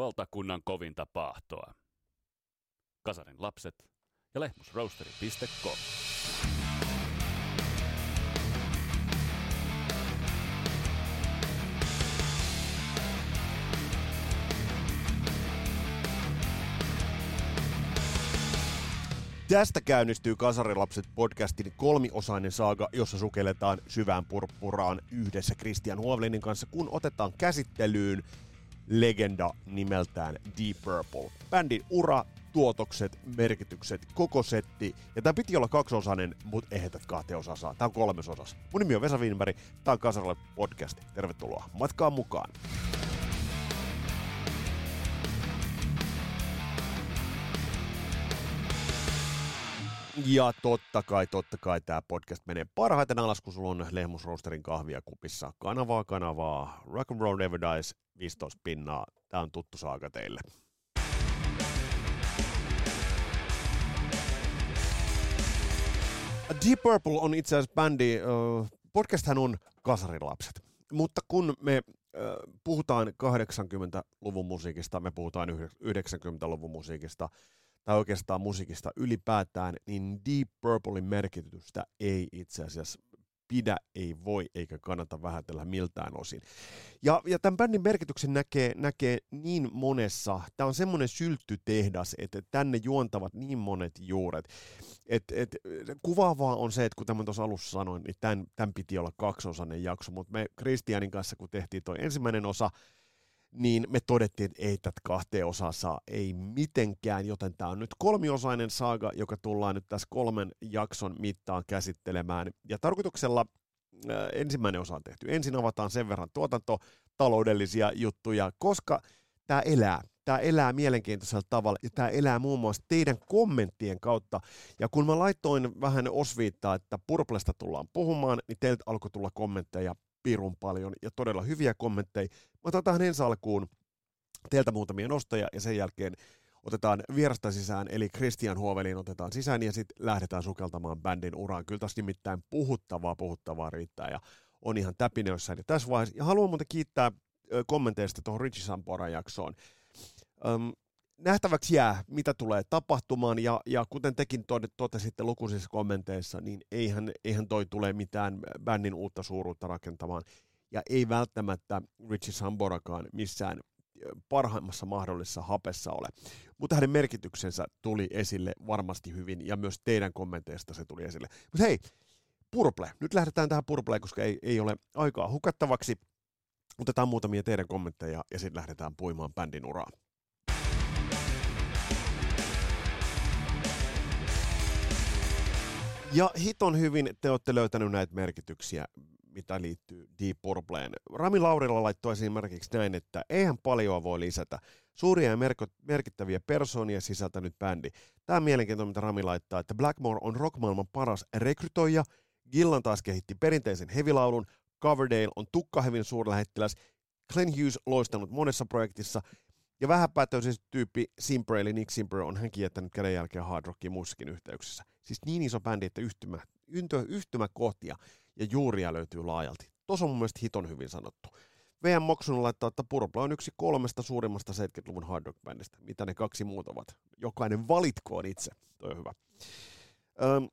valtakunnan kovinta pahtoa. Kasarin lapset ja lehmusroasteri.com. Tästä käynnistyy Kasarilapset podcastin kolmiosainen saaga, jossa sukelletaan syvään purppuraan yhdessä Christian Huovlinin kanssa, kun otetaan käsittelyyn legenda nimeltään Deep Purple. Bändin ura, tuotokset, merkitykset, koko setti. Ja tämä piti olla kaksiosainen, mutta eihän tätä kahteen osaan saa. Tämä on kolmes osas. Mun nimi on Vesa Wienberg, tämä on Kasaralle podcast. Tervetuloa matkaan mukaan. Ja totta kai, totta kai tämä podcast menee parhaiten alas, kun sulla on Lehmus Roasterin kahvia kupissa. Kanavaa, kanavaa. Rock and Roll Never Dies, 15 pinnaa. Tämä on tuttu saaka teille. Deep Purple on itse asiassa bändi, podcasthan on kasarilapset. Mutta kun me puhutaan 80-luvun musiikista, me puhutaan 90-luvun musiikista, tai oikeastaan musiikista ylipäätään, niin Deep Purplein merkitystä ei itse asiassa pidä, ei voi eikä kannata vähätellä miltään osin. Ja, ja tämän bändin merkityksen näkee, näkee niin monessa, tämä on semmoinen sylttytehdas, että tänne juontavat niin monet juuret. Et, et, kuvaavaa on se, että kuten mä tuossa alussa sanoin, niin tämän, tämän piti olla kaksiosainen jakso, mutta me Kristianin kanssa, kun tehtiin tuo ensimmäinen osa, niin me todettiin, että ei tätä kahteen osaa saa, ei mitenkään, joten tämä on nyt kolmiosainen saaga, joka tullaan nyt tässä kolmen jakson mittaan käsittelemään. Ja tarkoituksella äh, ensimmäinen osa on tehty. Ensin avataan sen verran tuotantotaloudellisia juttuja, koska tämä elää. Tämä elää mielenkiintoisella tavalla ja tämä elää muun muassa teidän kommenttien kautta. Ja kun mä laitoin vähän osviittaa, että Purplesta tullaan puhumaan, niin teiltä alkoi tulla kommentteja pirun paljon ja todella hyviä kommentteja. Otan tähän ensi alkuun teiltä muutamia nostoja ja sen jälkeen otetaan vierasta sisään, eli Christian Huovelin otetaan sisään ja sitten lähdetään sukeltamaan bändin uraan. Kyllä tässä nimittäin puhuttavaa, puhuttavaa riittää ja on ihan täpinöissä. Ja tässä vaiheessa, ja haluan muuten kiittää kommenteista tuohon Richie Samporan jaksoon. Öm, nähtäväksi jää, mitä tulee tapahtumaan, ja, ja kuten tekin totesitte lukuisissa kommenteissa, niin eihän, eihän toi tule mitään bändin uutta suuruutta rakentamaan, ja ei välttämättä Richie Samborakaan missään parhaimmassa mahdollisessa hapessa ole. Mutta hänen merkityksensä tuli esille varmasti hyvin, ja myös teidän kommenteista se tuli esille. Mutta hei, Purple. Nyt lähdetään tähän Purpleen, koska ei, ei ole aikaa hukattavaksi. Otetaan muutamia teidän kommentteja, ja sitten lähdetään puimaan bändin uraa. Ja hiton hyvin te olette löytänyt näitä merkityksiä, mitä liittyy Deep Purpleen. Rami Laurila laittoi esimerkiksi näin, että eihän paljon voi lisätä. Suuria ja merkittäviä persoonia sisältänyt bändi. Tämä on mielenkiintoinen, mitä Rami laittaa, että Blackmore on rockmaailman paras rekrytoija, Gillan taas kehitti perinteisen hevilaulun, Coverdale on tukkahevin suurlähettiläs, Glenn Hughes loistanut monessa projektissa, ja vähäpäätöisesti tyyppi Simper, eli Nick Simper, on hänkin jättänyt kädenjälkeen hard rockiin muissakin yhteyksissä. Siis niin iso bändi, että yhtymä, yhtymäkohtia ja juuria löytyy laajalti. Tuossa on mun mielestä hiton hyvin sanottu. VM Moksun laittaa, että Purple on yksi kolmesta suurimmasta 70-luvun hard rock bändistä. Mitä ne kaksi muuta ovat? Jokainen valitkoon itse. Toi on hyvä. Öm,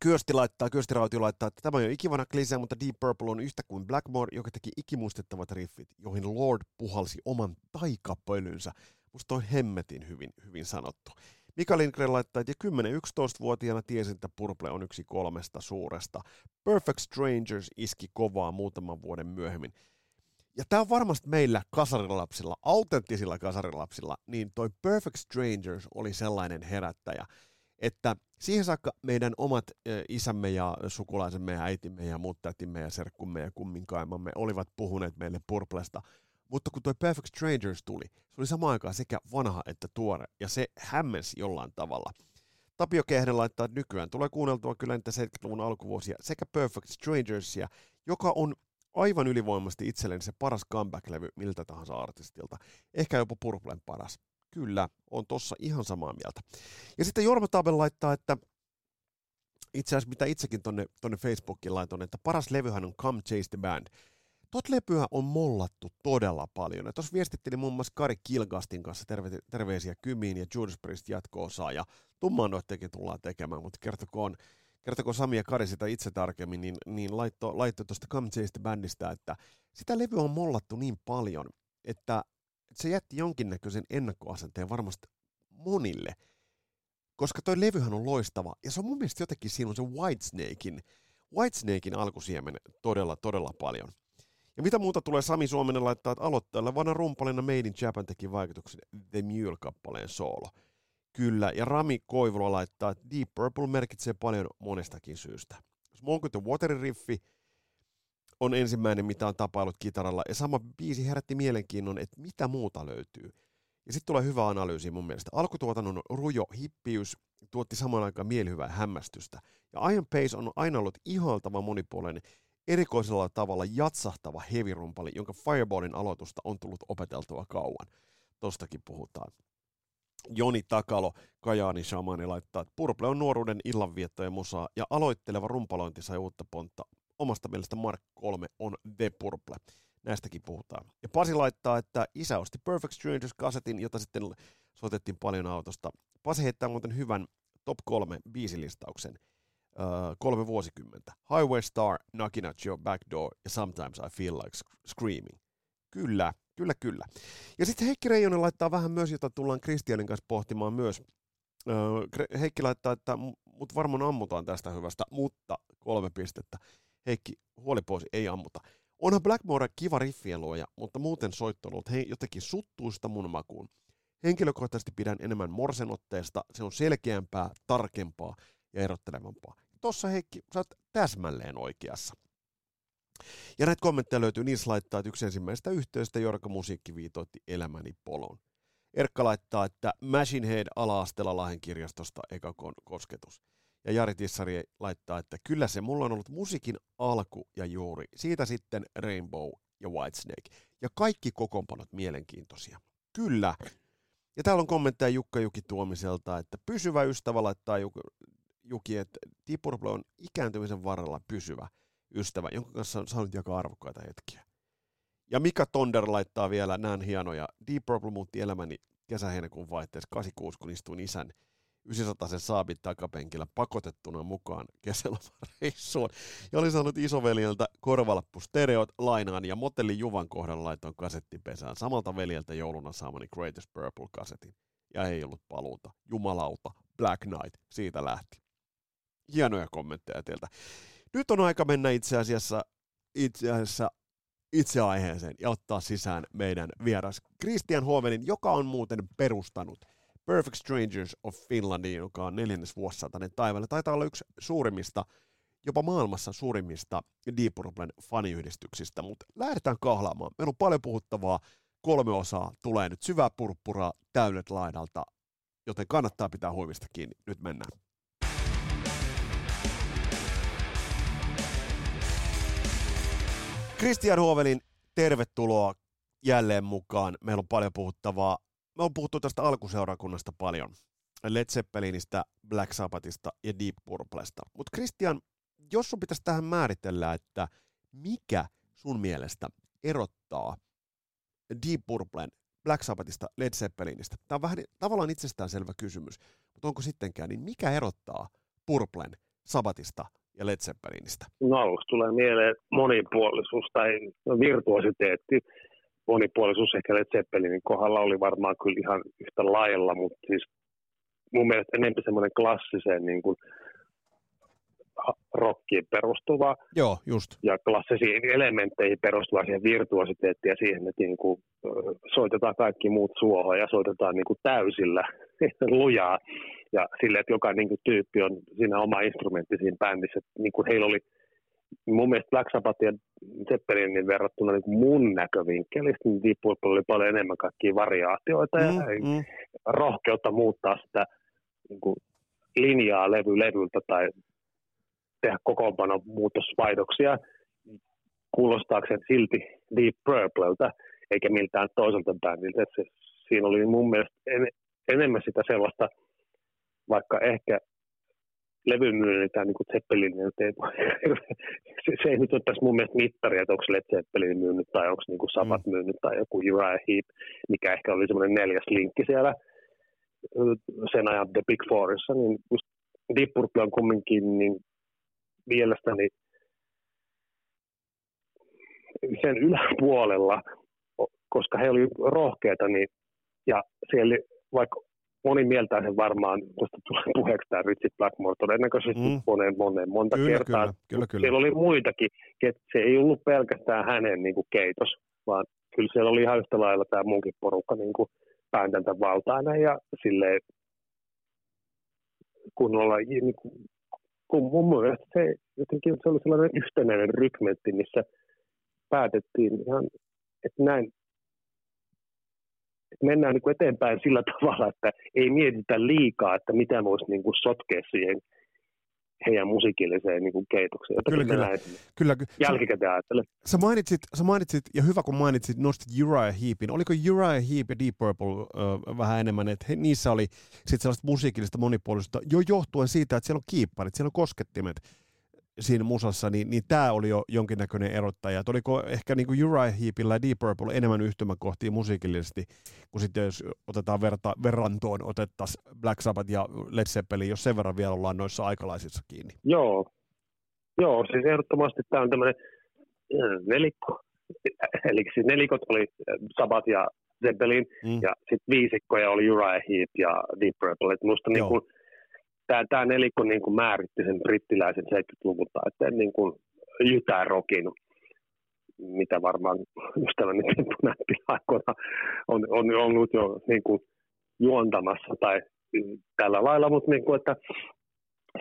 Kyösti laittaa, Kyösti Rautio laittaa, että tämä on jo ikivana klisee, mutta Deep Purple on yhtä kuin Blackmore, joka teki ikimuistettavat riffit, joihin Lord puhalsi oman taikapölynsä. Musta toi hemmetin hyvin, hyvin sanottu. Mika Lindgren laittaa, että 10-11-vuotiaana tiesin, että Purple on yksi kolmesta suuresta. Perfect Strangers iski kovaa muutaman vuoden myöhemmin. Ja tämä on varmasti meillä kasarilapsilla, autenttisilla kasarilapsilla, niin toi Perfect Strangers oli sellainen herättäjä, että siihen saakka meidän omat isämme ja sukulaisemme ja äitimme ja muut ja serkkumme ja kumminkaimamme olivat puhuneet meille Purplesta – mutta kun toi Perfect Strangers tuli, se oli samaan aikaan sekä vanha että tuore, ja se hämmensi jollain tavalla. Tapio Kehden laittaa, että nykyään tulee kuunneltua kyllä niitä 70-luvun alkuvuosia sekä Perfect Strangersia, joka on aivan ylivoimasti itselleni se paras comeback-levy miltä tahansa artistilta. Ehkä jopa Purplen paras. Kyllä, on tossa ihan samaa mieltä. Ja sitten Jorma Tabel laittaa, että itse asiassa mitä itsekin tonne, tonne Facebookin laitoin, että paras levyhän on Come Chase the Band. Tot lepyä on mollattu todella paljon. Ja tuossa viestittelin muun muassa Kari Kilgastin kanssa terve, terveisiä Kymiin ja Judas Priest jatko-osaa. Ja tummaan noittekin tullaan tekemään, mutta kertokoon, kertokoon Sami ja Kari sitä itse tarkemmin, niin, niin laitto, laitto tuosta Come bändistä, että sitä levyä on mollattu niin paljon, että se jätti jonkinnäköisen ennakkoasenteen varmasti monille. Koska toi levyhän on loistava, ja se on mun mielestä jotenkin siinä on se Whitesnakein, Whitesnakein alkusiemen todella, todella paljon. Ja mitä muuta tulee Sami Suominen laittaa, että aloittajalla vanha rumpalina Made in Japan teki vaikutuksen The Mule-kappaleen soolo. Kyllä, ja Rami Koivula laittaa, että Deep Purple merkitsee paljon monestakin syystä. Smoke the Water riffi on ensimmäinen, mitä on tapailut kitaralla, ja sama biisi herätti mielenkiinnon, että mitä muuta löytyy. Ja sitten tulee hyvä analyysi mun mielestä. Alkutuotannon rujo hippiys tuotti samaan aikaan mielihyvää hämmästystä. Ja Iron Pace on aina ollut ihaltava monipuolinen erikoisella tavalla jatsahtava hevirumpali, jonka Fireballin aloitusta on tullut opeteltua kauan. Tostakin puhutaan. Joni Takalo, Kajaani Shamani laittaa, että Purple on nuoruuden illanviettojen musaa ja aloitteleva rumpalointi sai uutta pontta. Omasta mielestä Mark 3 on The Purple. Näistäkin puhutaan. Ja Pasi laittaa, että isä osti Perfect Strangers-kasetin, jota sitten soitettiin paljon autosta. Pasi heittää muuten hyvän top 3 biisilistauksen – uh, kolme vuosikymmentä. Highway Star, Knocking at Your Back Door ja Sometimes I Feel Like Screaming. Kyllä, kyllä, kyllä. Ja sitten Heikki Reijonen laittaa vähän myös, jota tullaan Kristianin kanssa pohtimaan myös. Uh, Heikki laittaa, että mut varmaan ammutaan tästä hyvästä, mutta kolme pistettä. Heikki, huoli pois, ei ammuta. Onhan Blackmore kiva riffien luoja, mutta muuten soitto on ollut hei, jotenkin suttuista mun makuun. Henkilökohtaisesti pidän enemmän morsenotteesta, se on selkeämpää, tarkempaa ja erottelevampaa. Tossa Heikki, sä oot täsmälleen oikeassa. Ja näitä kommentteja löytyy, niissä laittaa, että yksi ensimmäistä yhteystä Jorka Musiikki viitoitti elämäni polon. Erkka laittaa, että Machine Head ala-asteella Lahden kirjastosta eka kosketus. Ja Jari Tissari laittaa, että kyllä se mulla on ollut musiikin alku ja juuri. Siitä sitten Rainbow ja Whitesnake. Ja kaikki kokoonpanot mielenkiintoisia. Kyllä. Ja täällä on kommentteja Jukka Juki Tuomiselta, että pysyvä ystävä laittaa Juki, että Deep Purple on ikääntymisen varrella pysyvä ystävä, jonka kanssa on saanut jakaa arvokkaita hetkiä. Ja Mika Tonder laittaa vielä näin hienoja. Deep Purple muutti elämäni kesä-heinäkuun vaihteessa 86, kun istuin isän 900 saabit takapenkillä pakotettuna mukaan kesälomareissuun. Ja olin saanut isoveljeltä korvalappu stereot lainaan ja Motelli Juvan kohdalla laitoin kasettipesään samalta veljeltä jouluna saamani Greatest Purple-kasetin. Ja ei ollut paluuta. Jumalauta, Black Knight, siitä lähti hienoja kommentteja teiltä. Nyt on aika mennä itse asiassa itse asiassa itse aiheeseen ja ottaa sisään meidän vieras Christian Hovelin, joka on muuten perustanut Perfect Strangers of Finlandin, joka on neljännes vuosisatainen taivaalle. Taitaa olla yksi suurimmista, jopa maailmassa suurimmista Deep Purplen faniyhdistyksistä, mutta lähdetään kahlaamaan. Meillä on paljon puhuttavaa, kolme osaa tulee nyt syvää purppuraa täydet laidalta, joten kannattaa pitää huivista kiinni. Nyt mennään. Christian Huovelin, tervetuloa jälleen mukaan. Meillä on paljon puhuttavaa. Me on puhuttu tästä alkuseurakunnasta paljon. Led Zeppelinistä, Black Sabbathista ja Deep Purplesta. Mutta Christian, jos sun pitäisi tähän määritellä, että mikä sun mielestä erottaa Deep Purplen, Black Sabbathista, Led Zeppelinistä? Tämä on vähän tavallaan itsestäänselvä kysymys, mutta onko sittenkään, niin mikä erottaa Purplen, Sabbathista ja Led Zeppelinistä? No aluksi tulee mieleen monipuolisuus tai virtuositeetti. Monipuolisuus ehkä Led Zeppelinin kohdalla oli varmaan kyllä ihan yhtä lailla, mutta siis mun mielestä enemmän semmoinen klassiseen niin kuin rockiin perustuva Joo, just. ja klassisiin elementteihin perustuva siihen virtuositeettiin ja siihen, että niin kuin, soitetaan kaikki muut suohon ja soitetaan niin kuin täysillä lujaa ja sille, että joka niin kuin, tyyppi on siinä oma instrumentti siinä bändissä. Niin kuin heillä oli mun mielestä Black Sabbath ja Zeppelinin verrattuna niin kuin mun näkövinkkelistä, niin Deep Purple oli paljon enemmän kaikkia variaatioita mm, ja mm. rohkeutta muuttaa sitä niin kuin, linjaa levy levyltä tai tehdä kokoonpano muutosvaihdoksia kuulostaakseen silti Deep Purpleltä eikä miltään toiselta bändiltä. Se, siinä oli mun mielestä en, enemmän sitä sellaista – vaikka ehkä levymyynniltä niin Zeppelin, ei, se, se, ei nyt ole tässä mun mielestä mittari, että onko Led Zeppelin myynyt tai onko niin Sabat mm. myynyt tai joku Uriah Heep, mikä ehkä oli semmoinen neljäs linkki siellä sen ajan The Big Fourissa, niin just Deep Purple on kumminkin niin mielestäni sen yläpuolella, koska he olivat rohkeita, niin, ja siellä vaikka moni mieltää sen varmaan, tuosta tulee puheeksi tämä Richard Blackmore todennäköisesti mm. moneen, moneen, monta kyllä, kertaa. Kyllä, kyllä, kyllä. Siellä oli muitakin, että se ei ollut pelkästään hänen niin kuin, keitos, vaan kyllä siellä oli ihan yhtä lailla tämä munkin porukka niin kuin, päätäntä valtainen ja silleen kunnolla, niin kuin, kun mun mielestä se, jotenkin se oli sellainen yhtenäinen rykmentti, missä päätettiin ihan, että näin että mennään niin kuin eteenpäin sillä tavalla, että ei mietitä liikaa, että mitä voisi niin kuin sotkea siihen heidän musiikilliseen niin kuin keitokseen. Kyllä, kyllä. kyllä. Jälkikäteen ajattelen. Sä mainitsit, sä mainitsit, ja hyvä kun mainitsit, nostit Uriah Heepin. Oliko Uriah Heep ja Deep Purple uh, vähän enemmän, että he, niissä oli sit sellaista musiikillista monipuolisuutta, jo johtuen siitä, että siellä on kiipparit, siellä on koskettimet siinä musassa, niin, niin tämä oli jo jonkinnäköinen erottaja. Et oliko ehkä niin kuin Uriah Heepillä ja Deep Purple enemmän yhtymäkohtia musiikillisesti, kun sitten jos otetaan verta, verrantoon, otettaisiin Black Sabbath ja Led Zeppelin, jos sen verran vielä ollaan noissa aikalaisissa kiinni. Joo, Joo siis ehdottomasti tämä on tämmöinen äh, nelikko. Eli siis nelikot oli äh, Sabbath ja Zeppelin, mm. ja sitten viisikkoja oli Uriah Heep ja Deep Purple. Et musta niin kuin, tämä, tämä nelikko niin kuin määritti sen brittiläisen 70-luvun taitteen niin kuin jytää rokin, mitä varmaan ystäväni Temppu näytti aikoina. On, on ollut jo niin kuin juontamassa tai tällä lailla, mutta niin kuin, että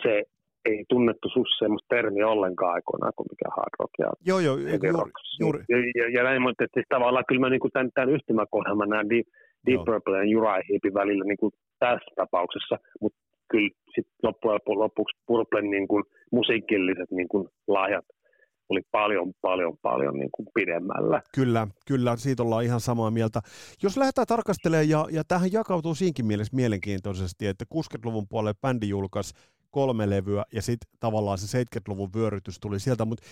se ei tunnettu sus semmoista termiä ollenkaan aikoinaan kuin mikä hard rock ja joo, joo, juuri, juuri. Ja, ja, ja, näin, mutta siis tavallaan kyllä mä niin kuin tämän, tämän yhtymäkohdan mä näen Deep, Deep Purple ja Uriah Heepin välillä niin kuin tässä tapauksessa, mutta kyllä sit loppujen lopuksi Purplen niin kuin musiikilliset niin kuin lahjat oli paljon, paljon, paljon niin kuin pidemmällä. Kyllä, kyllä, siitä ollaan ihan samaa mieltä. Jos lähdetään tarkastelemaan, ja, ja tähän jakautuu siinkin mielessä mielenkiintoisesti, että 60-luvun puolelle bändi julkaisi kolme levyä, ja sitten tavallaan se 70-luvun vyörytys tuli sieltä, mutta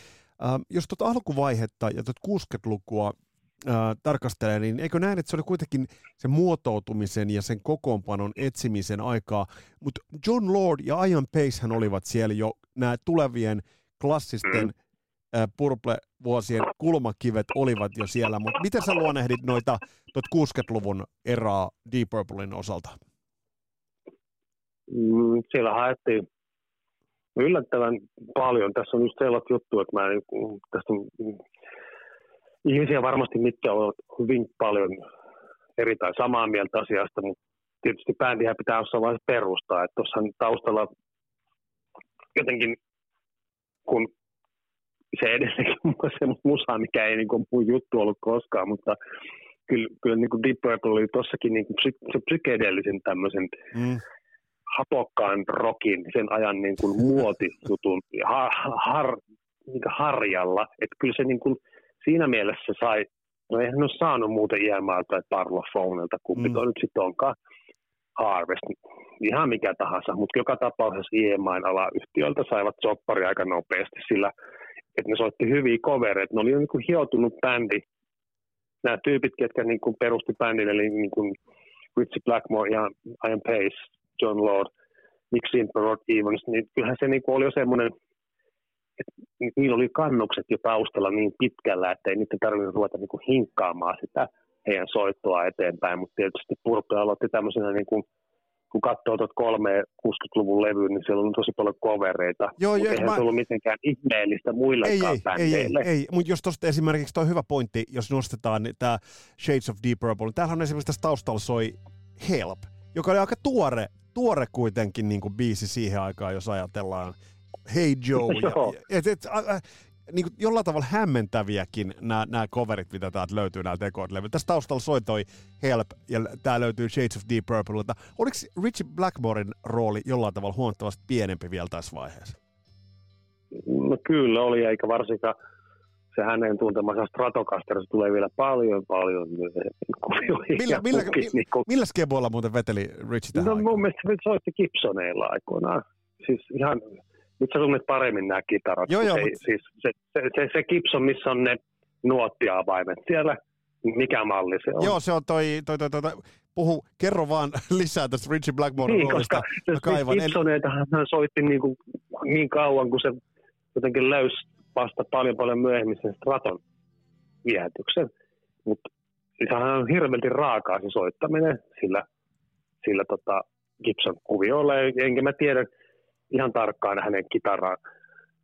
äh, jos tuota alkuvaihetta ja tuota 60-lukua äh, tarkastelee, niin eikö näin, että se oli kuitenkin se muotoutumisen ja sen kokoonpanon etsimisen aikaa, mutta John Lord ja Ian Pace hän olivat siellä jo nämä tulevien klassisten mm. äh, Purple-vuosien kulmakivet olivat jo siellä, mutta miten sä luonehdit noita 60-luvun eraa Deep Purplein osalta? Mm, siellä haettiin yllättävän paljon. Tässä on just sellaista juttu, että mä, tästä ihmisiä varmasti, mitkä ovat hyvin paljon eri tai samaa mieltä asiasta, mutta tietysti bändihän pitää jossain vaiheessa perustaa. Että tuossa taustalla jotenkin, kun se edelleenkin on semmoista musaa, mikä ei niin kuin mun juttu ollut koskaan, mutta kyllä, kyllä niin kuin Deep Purple oli tuossakin niin kuin se psykedeellisen tämmöisen mm. hapokkaan rockin, sen ajan niin kuin muotijutun har, har, niin harjalla. Että kyllä se niin kuin, siinä mielessä sai, no eihän ole saanut muuten IMA tai Parlophonelta, kumpi mm. nyt sitten onkaan, Harvest, ihan mikä tahansa, mutta joka tapauksessa IMAin alayhtiöltä saivat soppari aika nopeasti sillä, että ne soitti hyviä covereita, ne oli niin kuin hioutunut bändi, nämä tyypit, ketkä niin kuin perusti bändin, eli niin kuin Richie Blackmore ja Ian Pace, John Lord, Nick Simper, Rod Evans, niin kyllähän se niin kuin oli jo semmoinen että niillä oli kannukset jo taustalla niin pitkällä, että ei niiden tarvinnut ruveta niin kuin hinkkaamaan sitä heidän soittoa eteenpäin, mutta tietysti Purple aloitti tämmöisenä niin kuin kun katsoo tuot kolme 60-luvun levyä, niin siellä on tosi paljon kovereita. Joo, mutta eihän mä... se ollut mitenkään ihmeellistä muillekaan ei, bändeille. Ei, ei, ei, mutta jos tuosta esimerkiksi tuo hyvä pointti, jos nostetaan niin tämä Shades of Deep Purple, niin tämähän on esimerkiksi tässä taustalla soi Help, joka oli aika tuore, tuore kuitenkin niin kuin biisi siihen aikaan, jos ajatellaan Hey Joe. ja, et, et, ä, niin kuin jollain tavalla hämmentäviäkin nämä, nämä coverit, mitä täältä löytyy näiltä tekoilta Tässä taustalla soi toi Help, ja tämä löytyy Shades of Deep Purple. Oliko Richie Blackmoren rooli jollain tavalla huomattavasti pienempi vielä tässä vaiheessa? No kyllä oli, eikä varsinkaan se hänen tuntemansa Stratocaster, se tulee vielä paljon, paljon Millä, millä, niin kuin... millä skeboilla muuten veteli Richie tähän No aikaan? mun mielestä se soitti Gibsoneilla aikoinaan. siis ihan, nyt sä tunnet paremmin nämä kitarat. Joo, joo, se, mut... siis se, se, se, se Gibson, missä on ne nuottiavaimet siellä, mikä malli se on? Joo, se on toi, toi, toi, toi, toi puhu, kerro vaan lisää tästä Richie Blackmoren niin, roolista. Koska kaivan. Gibsoneita hän soitti niin, kuin, niin kauan, kun se jotenkin löysi vasta paljon paljon myöhemmin sen Straton viehätyksen. Mutta sehän on hirveälti raakaa se soittaminen sillä, sillä tota Gibson kuvioilla. Enkä mä tiedä ihan tarkkaan hänen kitaraa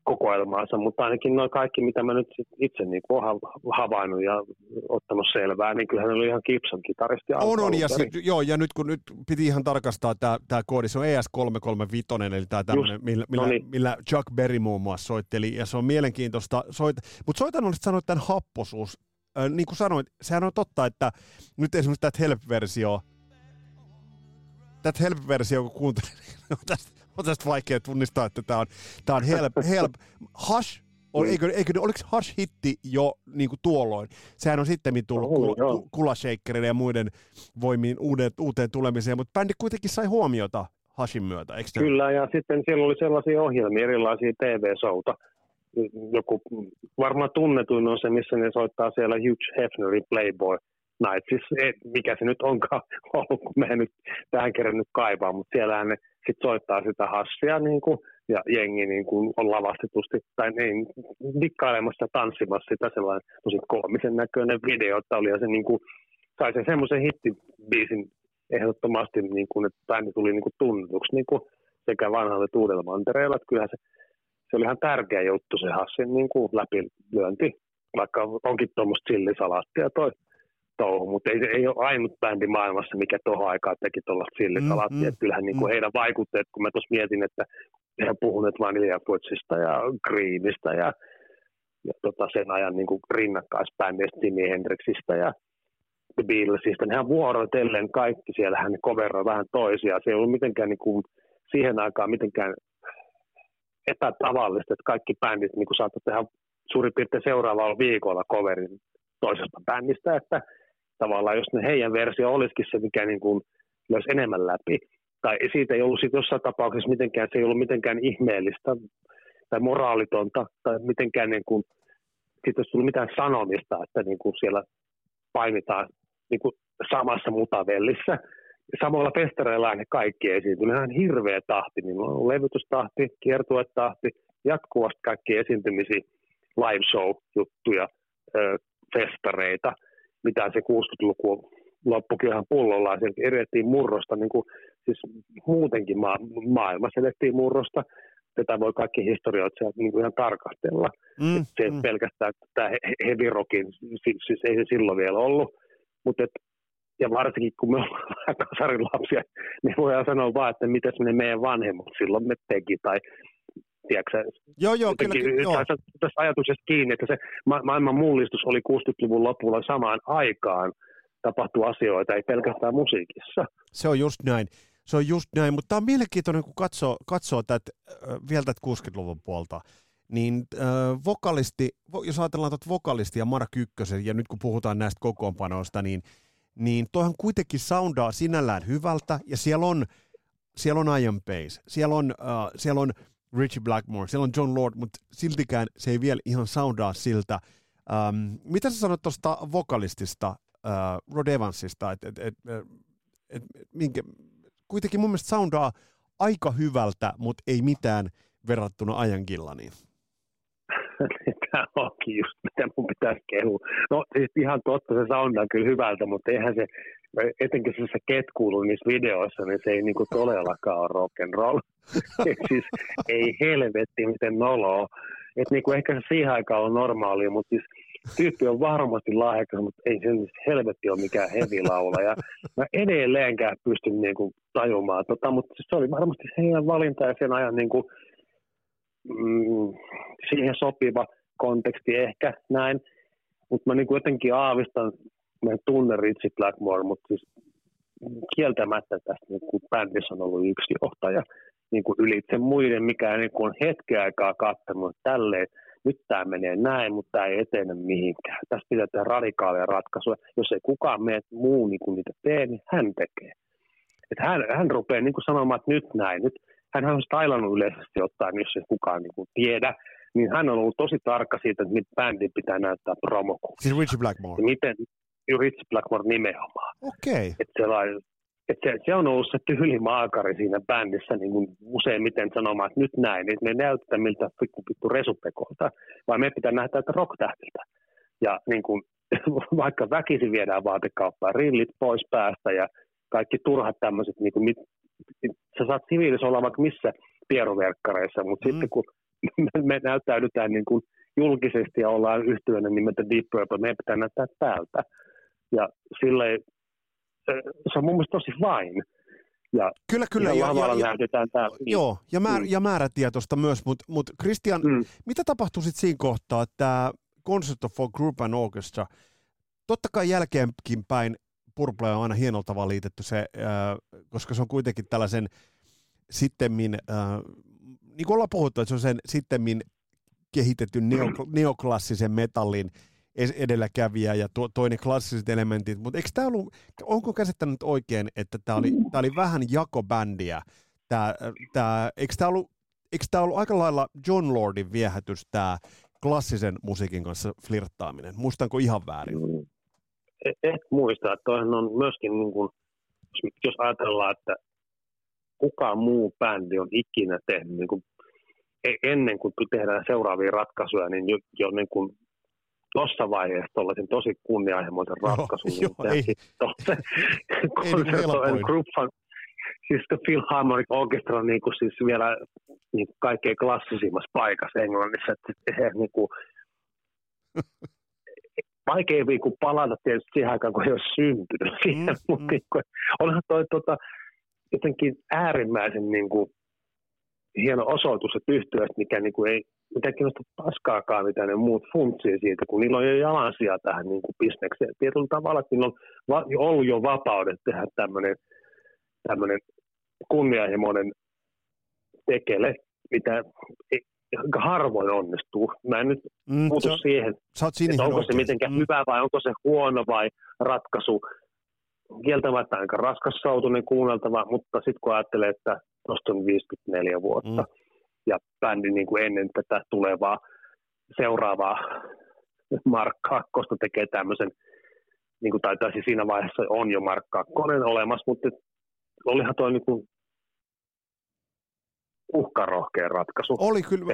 kokoelmaansa, mutta ainakin noin kaikki, mitä mä nyt itse niin olen havainnut ja ottanut selvää, niin kyllähän oli ihan Gibson kitaristi. On, on, ja, sit, joo, ja nyt kun nyt piti ihan tarkastaa tämä, tämä koodi, se on ES335, eli tämä tämmöinen, millä, millä, no niin. millä Chuck Berry muun muassa soitteli, ja se on mielenkiintoista. Soit, mutta soitan olisit sanoa tämän happosuus. Äh, niin kuin sanoit, sehän on totta, että nyt esimerkiksi tämä Help-versio, tätä Help-versio, kun kuuntelin, niin tästä on tästä vaikea tunnistaa, että tämä on, tää on help, help. Hush on, eikö, eikö, oliko Hush hitti jo niin kuin tuolloin? Sehän on sitten tullut oh, kul, kulashakereiden ja muiden voimiin uudet, uuteen tulemiseen, mutta bändi kuitenkin sai huomiota Hushin myötä, eikö Kyllä, ja sitten siellä oli sellaisia ohjelmia, erilaisia TV-souta. Joku varmaan tunnetuin on se, missä ne soittaa siellä Hugh Hefnerin Playboy Night, siis mikä se nyt onkaan ollut, kun me nyt tähän kerran nyt kaivaa, mutta siellähän ne sitten soittaa sitä hassia niin kuin, ja jengi niin kuin, on lavastetusti tai niin, dikkailemassa ja tanssimassa sitä sellainen tosi koomisen näköinen video, että oli se niin kuin, sai sen semmoisen hittibiisin ehdottomasti, niin kuin, että bändi tuli niin kuin, tunnetuksi niin kuin, sekä vanhalle että uudella mantereella, että kyllähän se, se oli ihan tärkeä juttu se hassin niin kuin, läpilyönti, vaikka onkin tuommoista sillisalaattia toi touhu, mutta ei, ei ole ainut bändi maailmassa, mikä tuohon aikaan teki tuollaista sillisalaattia. Mm, mm, kyllähän niin kuin mm. heidän vaikutteet, kun mä tuossa mietin, että he on puhuneet Vanilla Fudgeista ja Greenistä ja, ja tota sen ajan niin kuin rinnakkaisbändistä, Jimi Hendrixistä ja The Beatlesista, nehän vuorotellen kaikki siellä hän coveroi vähän toisiaan. Se ei ollut mitenkään niin kuin, siihen aikaan mitenkään epätavallista, että kaikki bändit niin saattavat tehdä suurin piirtein seuraavalla viikolla coverin toisesta bändistä, että tavallaan, jos ne heidän versio olisikin se, mikä niin kuin löysi enemmän läpi. Tai siitä ei ollut sitten jossain tapauksessa mitenkään, se ei ollut mitenkään ihmeellistä tai moraalitonta tai mitenkään niin kuin, siitä olisi tullut mitään sanomista, että niin kuin siellä painitaan niin kuin samassa mutavellissä. Samalla festareilla ne kaikki esiintyy. Ihan hirveä tahti, niin on levytystahti, kiertuetahti, jatkuvasti kaikki esiintymisiä, live show-juttuja, festareita – mitä se 60-luku loppukin ihan pullollaan, siellä edettiin murrosta, niin kuin, siis muutenkin ma- maailmassa edettiin murrosta, tätä voi kaikki historioitsijat niin kuin ihan tarkastella. Mm, se mm. pelkästään tämä heavy rockin, siis, siis ei se silloin vielä ollut, mutta et, ja varsinkin kun me ollaan kasarin lapsia, niin voidaan sanoa vaan, että mitä ne meidän vanhemmat silloin me teki, tai tiedätkö, joo, joo, kyllä, joo. Tästä ajatuksesta kiinni, että se ma- maailman mullistus oli 60-luvun lopulla samaan aikaan tapahtuu asioita, ei pelkästään musiikissa. Se on just näin. Se on just näin, mutta tämä on mielenkiintoinen, kun katsoo, katsoo tätä, vielä tätä 60-luvun puolta, niin äh, vokalisti, jos ajatellaan tuota vokalistia Mark Ykkösen, ja nyt kun puhutaan näistä kokoonpanoista, niin, niin toihan kuitenkin soundaa sinällään hyvältä, ja siellä on, siellä on Iron Pace, siellä on, äh, siellä on Richie Blackmore, siellä on John Lord, mutta siltikään se ei vielä ihan soundaa siltä. Um, mitä sä sanot tuosta vokalistista, uh, Rod Evansista, että et, et, et, et, minkä, kuitenkin mun mielestä soundaa aika hyvältä, mutta ei mitään verrattuna Ajan Gillaniin. Tämä onkin just mitä mun pitäisi kehua. No siis ihan totta, se soundaa kyllä hyvältä, mutta eihän se etenkin se ketkuulu niissä videoissa, niin se ei niinku todellakaan ole rock and roll. siis ei helvetti miten noloa. Et niinku ehkä se siihen aikaan on normaalia, mutta siis tyyppi on varmasti lahjakas, mutta ei se siis helvetti ole mikään hevilaula. Ja mä edelleenkään pystyn niinku tajumaan tota, mutta se oli varmasti heidän valinta ja sen ajan niinku, mm, siihen sopiva konteksti ehkä näin. Mutta mä niinku jotenkin aavistan mä en tunne Ritchie Blackmore, mutta siis kieltämättä tästä niin kuin bändissä on ollut yksi johtaja niin kuin ylitse muiden, mikä niin kuin hetken aikaa katsonut tälleen, nyt tämä menee näin, mutta tämä ei etene mihinkään. Tässä pitää tehdä radikaaleja ratkaisuja. Jos ei kukaan mene muu niin kuin niitä tee, niin hän tekee. Et hän, hän rupeaa niin kuin sanomaan, että nyt näin, nyt hän on stylannut yleisesti ottaen, jos ei kukaan niin kuin tiedä, niin hän on ollut tosi tarkka siitä, että mitä bändin pitää näyttää promokuun. Siis Richie Blackmore? Miten, Rich Blackmore nimenomaan. Okei. Okay. Että et se, se, on ollut se tyylimaakari siinä bändissä niin kuin useimmiten sanomaan, että nyt näin, että me näyttää miltä pikku, pikku resupekolta, vaan me pitää nähdä että rock-tähtiltä. Ja niin kuin, vaikka väkisin viedään vaatekauppaan, rillit pois päästä ja kaikki turhat tämmöiset, niin kuin, mit, sä saat siviilissä olla vaikka missä pieruverkkareissa, mutta mm. sitten kun me, me näyttäydytään niin kuin julkisesti ja ollaan yhtyönä nimeltä Deep Purple, meidän pitää näyttää täältä. Ja silleen, se on mun mielestä tosi vain. Ja kyllä, kyllä. Ja, ja, ja, näytetään täällä. Joo, ja, määr, mm. ja määrätietoista myös, mutta mut Christian, mm. mitä tapahtui sitten siinä kohtaa, että Concert for Group and Orchestra, totta kai jälkeenkin päin Purple on aina hienolla tavalla liitetty se, koska se on kuitenkin tällaisen sittemmin, niin kuin ollaan puhuttu, että se on sen sittemmin kehitetyn neo, neoklassisen metallin edelläkävijä ja to, toinen klassiset elementit, mutta eikö tämä ollut, onko käsittänyt oikein, että tämä oli, oli vähän jakobändiä, tämä, tämä, eikö tämä ollut, eikö tämä ollut aika lailla John Lordin viehätys, tämä klassisen musiikin kanssa flirttaaminen, muistanko ihan väärin? Et, et muista, että toihan on myöskin, niin kuin, jos ajatellaan, että kukaan muu bändi on ikinä tehnyt niin kuin, e, ennen kuin tehdään seuraavia ratkaisuja, niin jo, jo niin kuin tuossa vaiheessa tuollaisen tosi kunnianhimoisen ratkaisun. Joo, niin joo, ei, se, ei group siis The Philharmonic Orchestra niin kuin siis vielä niin kuin kaikkein klassisimmassa paikassa Englannissa. Että, niin kuin, vaikea niin kuin palata tietysti siihen aikaan, kun ei ole syntynyt siihen, mm, mutta mm. niin kuin, onhan toi tota, jotenkin äärimmäisen niin kuin, hieno osoitus, että yhtyöstä, mikä niin kuin ei mitä kiinnosta paskaakaan, mitä ne muut funtsii siitä, kun niillä on jo jalansia tähän niin kuin bisnekseen. Tietyllä tavalla, että niillä on va- ollut jo vapaudet tehdä tämmöinen, tämmöinen kunnianhimoinen tekele, mitä harvoin onnistuu. Mä en nyt mm, puutu sä, siihen, sä että onko se mitenkään mm. hyvä vai onko se huono vai ratkaisu. Kieltämättä aika raskas sautunen kuunneltava, mutta sitten kun ajattelee, että tuosta on 54 vuotta, mm ja bändi niin kuin ennen tätä tulevaa seuraavaa Mark 2 tekee tämmöisen, niin kuin taitaisi siinä vaiheessa on jo Mark 2 olemassa, mutta olihan toi niin kuin uhkarohkea ratkaisu. Oli kyllä,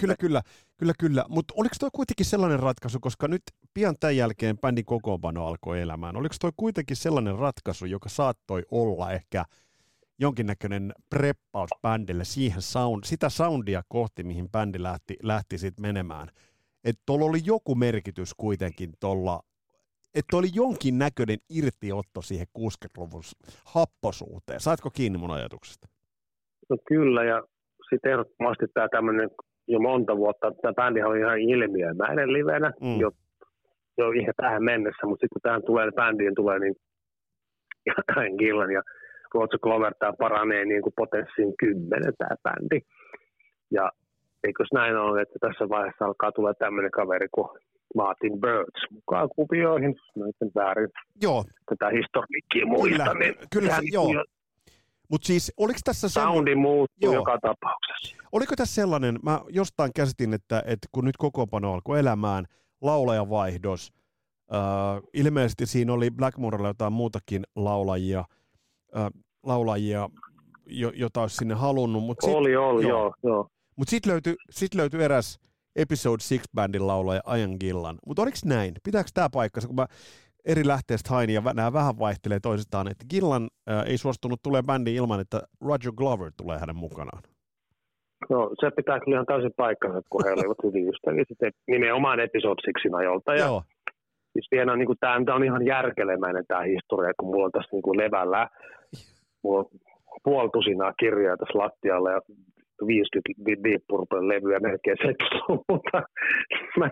kyllä, kyllä, kyllä, kyllä. mutta oliko toi kuitenkin sellainen ratkaisu, koska nyt pian tämän jälkeen bändin kokoonpano alkoi elämään, oliko toi kuitenkin sellainen ratkaisu, joka saattoi olla ehkä – jonkinnäköinen preppaus bändille siihen sound, sitä soundia kohti, mihin bändi lähti, lähti sitten menemään. Että tuolla oli joku merkitys kuitenkin tuolla, että oli jonkin näköinen irtiotto siihen 60-luvun happosuuteen. Saatko kiinni mun ajatuksesta? No kyllä, ja sitten ehdottomasti tämä tämmöinen jo monta vuotta, tämä bändi oli ihan ilmiömäinen livenä, mm. jo, jo ihan tähän mennessä, mutta sitten kun tähän tulee, bändiin tulee niin Gillan ja Roger Glover tämä paranee niin kuin potenssiin kymmenen tämä bändi. Ja eikös näin ole, että tässä vaiheessa alkaa tulla tämmöinen kaveri kuin Martin Birds mukaan kuvioihin, näiden väärin joo. tätä historiikkiä muista. Kyllä, niin kyllä se, joo. Jo, mutta siis oliko tässä Soundi muuttuu joo. joka tapauksessa. Oliko tässä sellainen, mä jostain käsitin, että, että kun nyt kokoonpano alkoi elämään, laulajavaihdos, äh, ilmeisesti siinä oli Blackmorella jotain muutakin laulajia, äh, laulajia, jo, jota olisi sinne halunnut. Mut sit, oli, oli, joo. joo, joo. Mutta sitten löytyi, sit löytyi eräs Episode 6 bandin laulaja Ajan Gillan. Mutta oliko näin? Pitääkö tämä paikkansa, kun mä eri lähteestä hain ja nämä vähän vaihtelee toisistaan, että Gillan äh, ei suostunut tulee bändiin ilman, että Roger Glover tulee hänen mukanaan. No se pitää kyllä ihan täysin paikkansa, kun he olivat hyvin ystäviä sitten nimenomaan Episode 6 ajolta. Ja Joo. Siis vielä niin kuin, tämä on ihan järkelemäinen tämä historia, kun mulla on tässä niin kuin levällä mulla on puoli tusinaa kirjaa tässä lattialla ja 50 Deep Purple levyä melkein 70 mutta mä,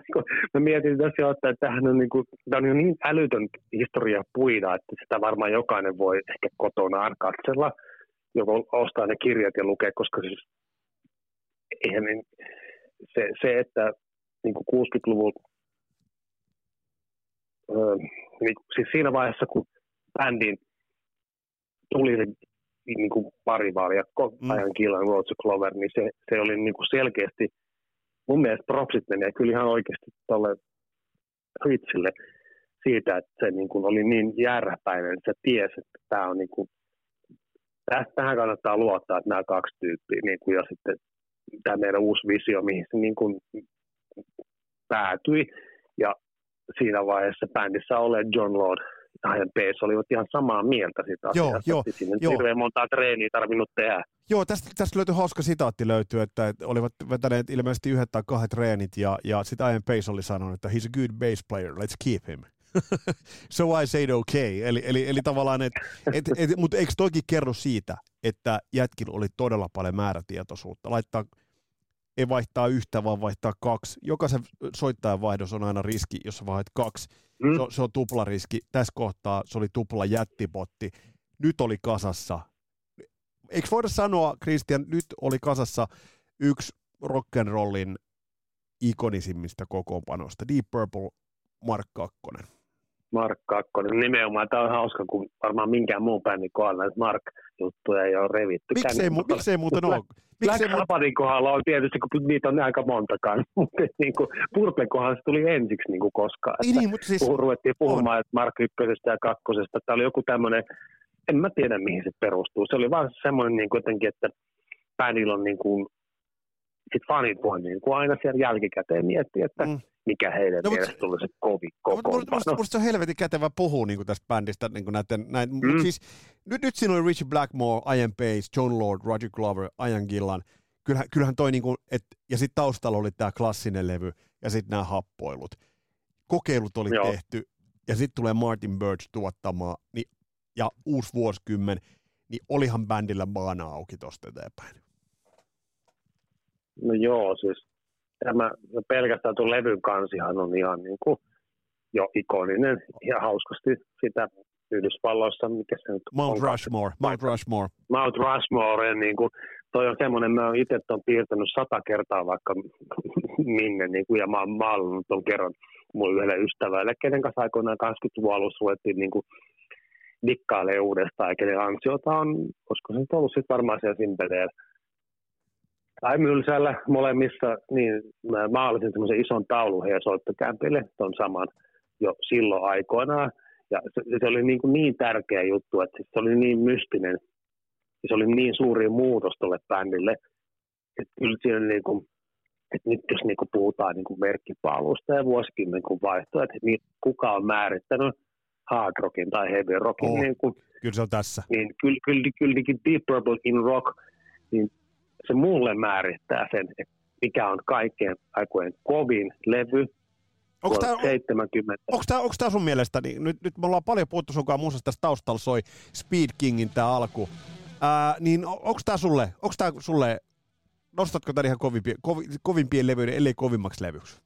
mä mietin tässä jo, että tämähän on, niin kuin, tämä on niin älytön historia puida, että sitä varmaan jokainen voi ehkä kotona katsella, joko ostaa ne kirjat ja lukea, koska siis eihän niin, se, se, että niin kuin 60-luvulla, öö, niin, siis siinä vaiheessa, kun bändin tuli se niin kuin pari vaalia Mm. ajan killan Road to Clover, niin se, se oli niin kuin selkeästi, mun mielestä propsit menee kyllä ihan oikeasti tuolle Ritsille siitä, että se niin kuin oli niin järpäinen, että se tiesi, että tämä on niin kuin, tähän kannattaa luottaa, että nämä kaksi tyyppiä, niin kuin, ja sitten tämä meidän uusi visio, mihin se niin kuin päätyi, ja siinä vaiheessa bändissä ole John Lord Ian Pace olivat ihan samaa mieltä siitä Joo, asiasta. joo, että Siinä joo. hirveän montaa treeniä tarvinnut tehdä. Joo, tästä, tästä löytyy hauska sitaatti löytyy, että että olivat vetäneet ilmeisesti yhdet tai kahdet treenit ja, ja sitten Ian Pace oli sanonut, että he's a good bass player, let's keep him. so I said okay. Eli, eli, eli tavallaan, et, et, et, mutta eikö toki kerro siitä, että jätkillä oli todella paljon määrätietoisuutta. Laittaa, ei vaihtaa yhtä, vaan vaihtaa kaksi. Jokaisen soittajan vaihdos on aina riski, jos sä vaihdat kaksi. Mm. Se, on- se on tuplariski. Tässä kohtaa se oli tupla jättipotti. Nyt oli kasassa. Eikö voida sanoa, Christian, nyt oli kasassa yksi rock'n'rollin ikonisimmista kokoonpanoista, Deep Purple Mark 2. Mark Kakkonen. Nimenomaan tämä on hauska, kun varmaan minkään muun bändin kohdalla näitä Mark-juttuja ei ole revitty. Miksei, mu- miksei muuten ole? Black Miksei mu- Sabbathin kohdalla on tietysti, kun niitä on aika montakaan, mutta niin kuin Purplen kohdalla se tuli ensiksi niin kuin koskaan. niin, Että niin, mutta siis, puhu, ruvettiin puhumaan, että Mark ykkösestä ja kakkosesta. Tämä oli joku tämmöinen, en mä tiedä mihin se perustuu. Se oli vaan semmoinen niin kuin jotenkin, että bändillä on niin kuin, sit fanit voi niin kuin aina siellä jälkikäteen miettiä, että Mm. mikä heidän No, no, mielestä tuli se kovin No, mutta musta, musta, kokoonpano. se on helvetin kätevä puhua niin tästä bändistä. Niin kuin näiden, näin, mm. Siis, nyt, nyt siinä oli Richie Blackmore, Ian Pace, John Lord, Roger Glover, Ian Gillan. Kyllähän, kyllähän toi, niin kuin, et, ja sitten taustalla oli tämä klassinen levy ja sitten nämä happoilut. Kokeilut oli Joo. tehty ja sitten tulee Martin Birch tuottamaan niin, ja uusi vuosikymmen, niin olihan bändillä baana auki tosta eteenpäin. No joo, siis tämä no pelkästään tuon levyn kansihan on ihan niin kuin jo ikoninen ja hauskasti sitä Yhdysvalloissa, mikä se nyt Mount on, Rushmore, Mount Rushmore. Mount Rushmore, niin kuin, toi on semmoinen, mä oon itse ton piirtänyt sata kertaa vaikka minne, niin kuin, ja mä oon maalannut ton kerran mun yhdelle ystävälle, kenen kanssa aikoinaan 80-luvun alussa ruvettiin niin kuin, dikkailee uudestaan, ja kenen ansiota on, koska se nyt ollut sitten varmaan siellä Simpeleellä tai Mylsällä molemmissa, niin mä maalasin semmoisen ison taulun heidän soittokämpille, ton saman jo silloin aikoinaan, ja se, se oli niin, kuin niin tärkeä juttu, että se oli niin mystinen ja se oli niin suuri muutos tuolle bändille, että kyllä siinä niin kuin, että nyt jos niin kuin puhutaan niin kuin merkkipaalusta ja vuosikymmen kun vaihtoa, että niin kuka on määrittänyt hard rockin tai heavy rockin, Oh. niin, kuin, Kyllä se on tässä. niin kyllä, kyllä, kyllä niin Deep Purple in Rock, niin se mulle määrittää sen, mikä on kaikkien aikojen kovin levy, Onko tämä, 70. Onko tämä, onko tämä sun mielestä, niin nyt, nyt me ollaan paljon puhuttu sunkaan muistasta tässä taustalla soi Speed Kingin tämä alku, Ää, niin onko tämä sulle, onko tämä sulle, nostatko tämän ihan kovimpien, kovi, kovimpien levyiden, ellei kovimmaksi levyksi?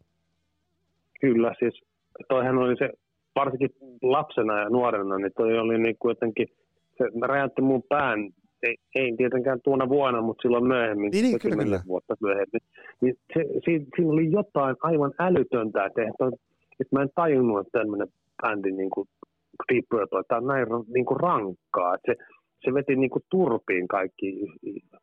Kyllä, siis toihan oli se, varsinkin lapsena ja nuorena, niin toi oli niin kuin jotenkin, se räjäytti mun pään, ei, ei tietenkään tuona vuonna, mutta silloin myöhemmin, Niin, niin, kyllä, kyllä. vuotta myöhemmin, niin se, siinä, siinä oli jotain aivan älytöntä, että, että, mä en tajunnut, että tämmöinen bändi niin kuin Deep Purple, tämä on näin niin kuin rankkaa, että se, se veti niin kuin turpiin kaikki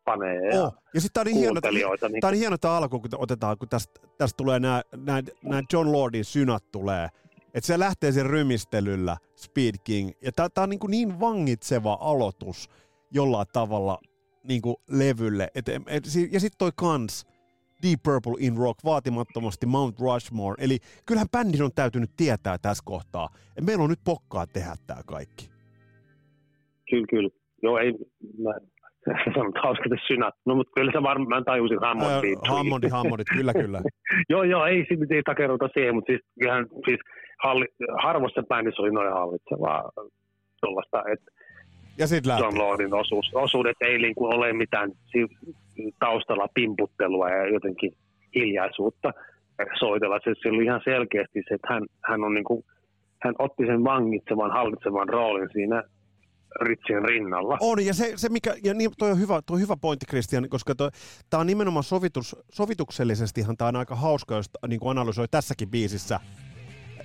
paneja ja Oh. Ja sitten tämä on niin hieno. Niin, Tämä on niin hieno tämä alku, kun otetaan, kun tästä, tästä tulee nämä, nämä, nämä John Lordin synat tulee. Että se lähtee sen rymistelyllä, Speed King. Ja tämä, tämä on niin, kuin niin vangitseva aloitus jollain tavalla niin kuin levylle. Et, et, ja sitten toi kans, Deep Purple in Rock, vaatimattomasti Mount Rushmore. Eli kyllähän bändin on täytynyt tietää tässä kohtaa, että meillä on nyt pokkaa tehdä tämä kaikki. Kyllä, kyllä. Joo, ei, mä sanon, että hauska te synät. No, mutta kyllä se varmaan, mä tajusin Hammond Ää, Beat. Hammondit, kyllä, kyllä. joo, joo, ei, sit ei takerrota siihen, mutta siis, kyllähän, siis halli, bändissä oli noin hallitsevaa tuollaista, että Ja sitten lähti. John Lordin osuus, osuudet ei niin kuin ole mitään taustalla pimputtelua ja jotenkin hiljaisuutta soitella. Se, se oli ihan selkeästi se, että hän, hän, on niin kuin, hän otti sen vangitsevan, hallitsevan roolin siinä Ritsien rinnalla. On, ja se, se mikä, ja niin, toi on hyvä, toi on hyvä pointti, Christian, koska tämä on nimenomaan sovitus, sovituksellisestihan tämä on aika hauska, jos niin kuin analysoi tässäkin biisissä,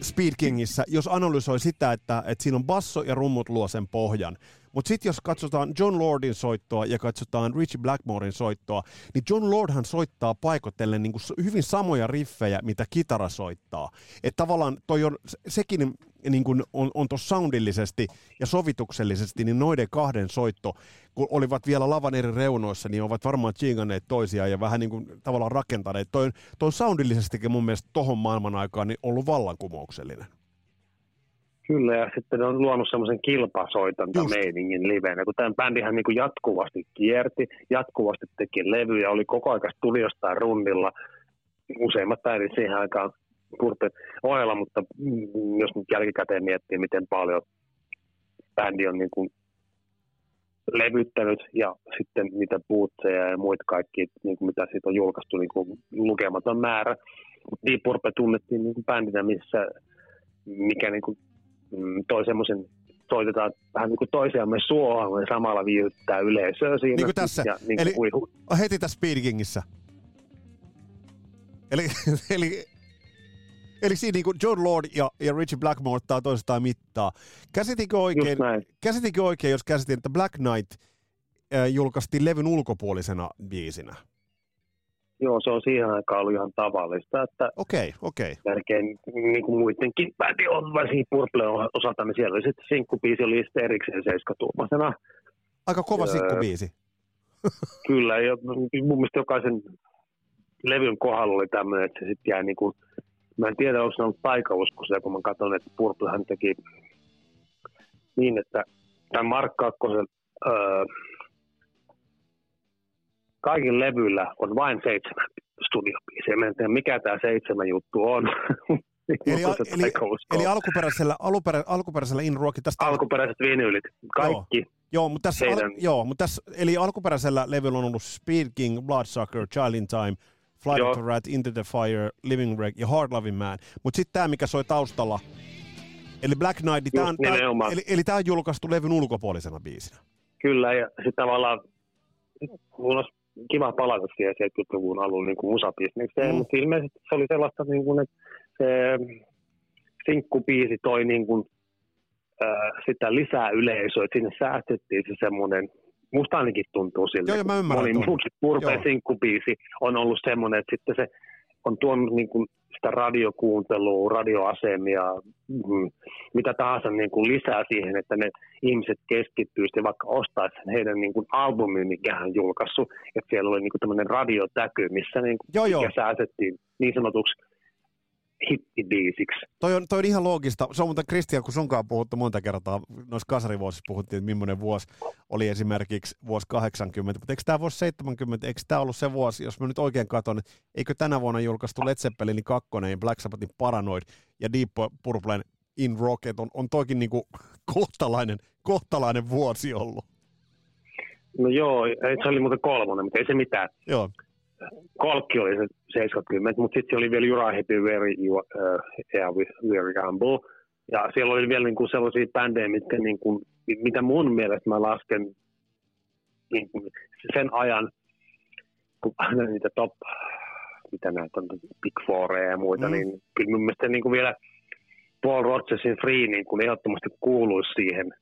Speed Kingissä, jos analysoi sitä, että, että siinä on basso ja rummut luo sen pohjan. Mutta sitten jos katsotaan John Lordin soittoa ja katsotaan Richie Blackmorein soittoa, niin John Lordhan soittaa paikotellen niin kuin hyvin samoja riffejä, mitä kitara soittaa. Että tavallaan toi on, sekin niin kuin on, on tuossa soundillisesti ja sovituksellisesti, niin noiden kahden soitto, kun olivat vielä lavan eri reunoissa, niin ovat varmaan chinganneet toisiaan ja vähän niin kuin tavallaan rakentaneet. Toi, toi soundillisestikin mun mielestä tohon maailman aikaan niin ollut vallankumouksellinen. Kyllä, ja sitten on luonut semmoisen kilpasoitantameiningin livenä, kun tämän bändihän niin kuin jatkuvasti kierti, jatkuvasti teki levyjä, oli koko ajan tuli jostain rundilla, useimmat bändit siihen aikaan Kurten ohella, mutta jos nyt jälkikäteen miettii, miten paljon bändi on niin kuin levyttänyt ja sitten niitä puutseja ja muita kaikki, niin kuin mitä siitä on julkaistu, niin kuin lukematon määrä. Deep Purple tunnettiin niin kuin bändinä, missä mikä niin kuin, mm, toi semmoisen soitetaan vähän niin kuin toisiamme suohon ja samalla viihdyttää yleisöä siinä. Niin kuin tässä. Ja, niin kuin eli heti tässä Speed Kingissä. Eli, eli Eli siinä niin kuin John Lord ja, ja Richie Blackmore ottaa toistaan mittaa. Käsitinkö oikein, käsitinkö oikein, jos käsitin, että Black Knight äh, julkaistiin levyn ulkopuolisena biisinä? Joo, se on siihen aikaan ollut ihan tavallista, että okei, okei. melkein niin kuin muidenkin bändi on, varsinkin Purple osalta, niin siellä oli sitten sinkkubiisi oli sitten erikseen seiskatuumasena. Aika kova öö, sinkkubiisi. kyllä, ja mun mielestä jokaisen levyn kohdalla oli tämmöinen, että se sitten jäi niin kuin Mä en tiedä, onko se ollut taikauskoisia, kun mä katson, että Purplehan teki niin, että tämän Mark Kakkosen öö, kaikilla levyillä on vain seitsemän studiobiisiä. Mä en tiedä, mikä tämä seitsemän juttu on. eli, eli, eli alkuperäisellä, alkuperä, alkuperäisellä In Rock, tästä... Alkuperäiset vinyylit, kaikki. Joo. Joo, mutta tässä, al, joo, mutta tässä, eli alkuperäisellä levyllä on ollut Speed King, Bloodsucker, Child in Time, Flight Joo. of the Rat, Into the Fire, Living Wreck ja Hard Loving Man. Mutta sitten tämä, mikä soi taustalla, eli Black Knight, niin tää on, tää, eli, eli tämä on julkaistu levyn ulkopuolisena biisinä. Kyllä, ja sitten tavallaan mulla olisi kiva palata siihen 70-luvun alun niin musabisnekseen, mm. mutta ilmeisesti se oli sellaista, niin kuin, että se sinkkubiisi toi niin kuin, äh, sitä lisää yleisöä, että sinne säästettiin se semmoinen musta ainakin tuntuu siltä. Joo, mä ymmärrän. Moni muukin Purpeen sinkkubiisi on ollut semmoinen, että sitten se on tuonut niin kuin sitä radiokuuntelua, radioasemia, mm, mitä tahansa niin kuin lisää siihen, että ne ihmiset keskittyisivät vaikka ostaisi heidän niin kuin albumin, mikä hän julkaissut, että siellä oli niin kuin tämmöinen radiotäky, missä niin kuin joo, joo. säästettiin niin sanotuksi hittibiisiksi. Toi on, toi on ihan loogista. Se on muuten Kristian, kun sunkaan puhuttu monta kertaa, noissa kasarivuosissa puhuttiin, että millainen vuosi oli esimerkiksi vuosi 80, mutta eikö tämä vuosi 70, eikö tämä ollut se vuosi, jos mä nyt oikein katson, että eikö tänä vuonna julkaistu Led Zeppelinin 2, Black Sabbathin Paranoid ja Deep Purplen In Rocket on, on toikin niinku kohtalainen, kohtalainen vuosi ollut. No joo, se oli muuten kolmonen, mutta ei se mitään. Joo kolkki oli se 70, mutta sitten oli vielä Jura Happy Very uh, yeah, Very Humble. Ja siellä oli vielä niinku sellaisia bändejä, mitkä niinku, mitä mun mielestä mä lasken niinku, sen ajan, kun niitä top, mitä näitä on, Big Four ja muita, mm. niin kyllä mun mielestä niinku vielä Paul Rodgersin Free niin kuin ehdottomasti kuuluisi siihen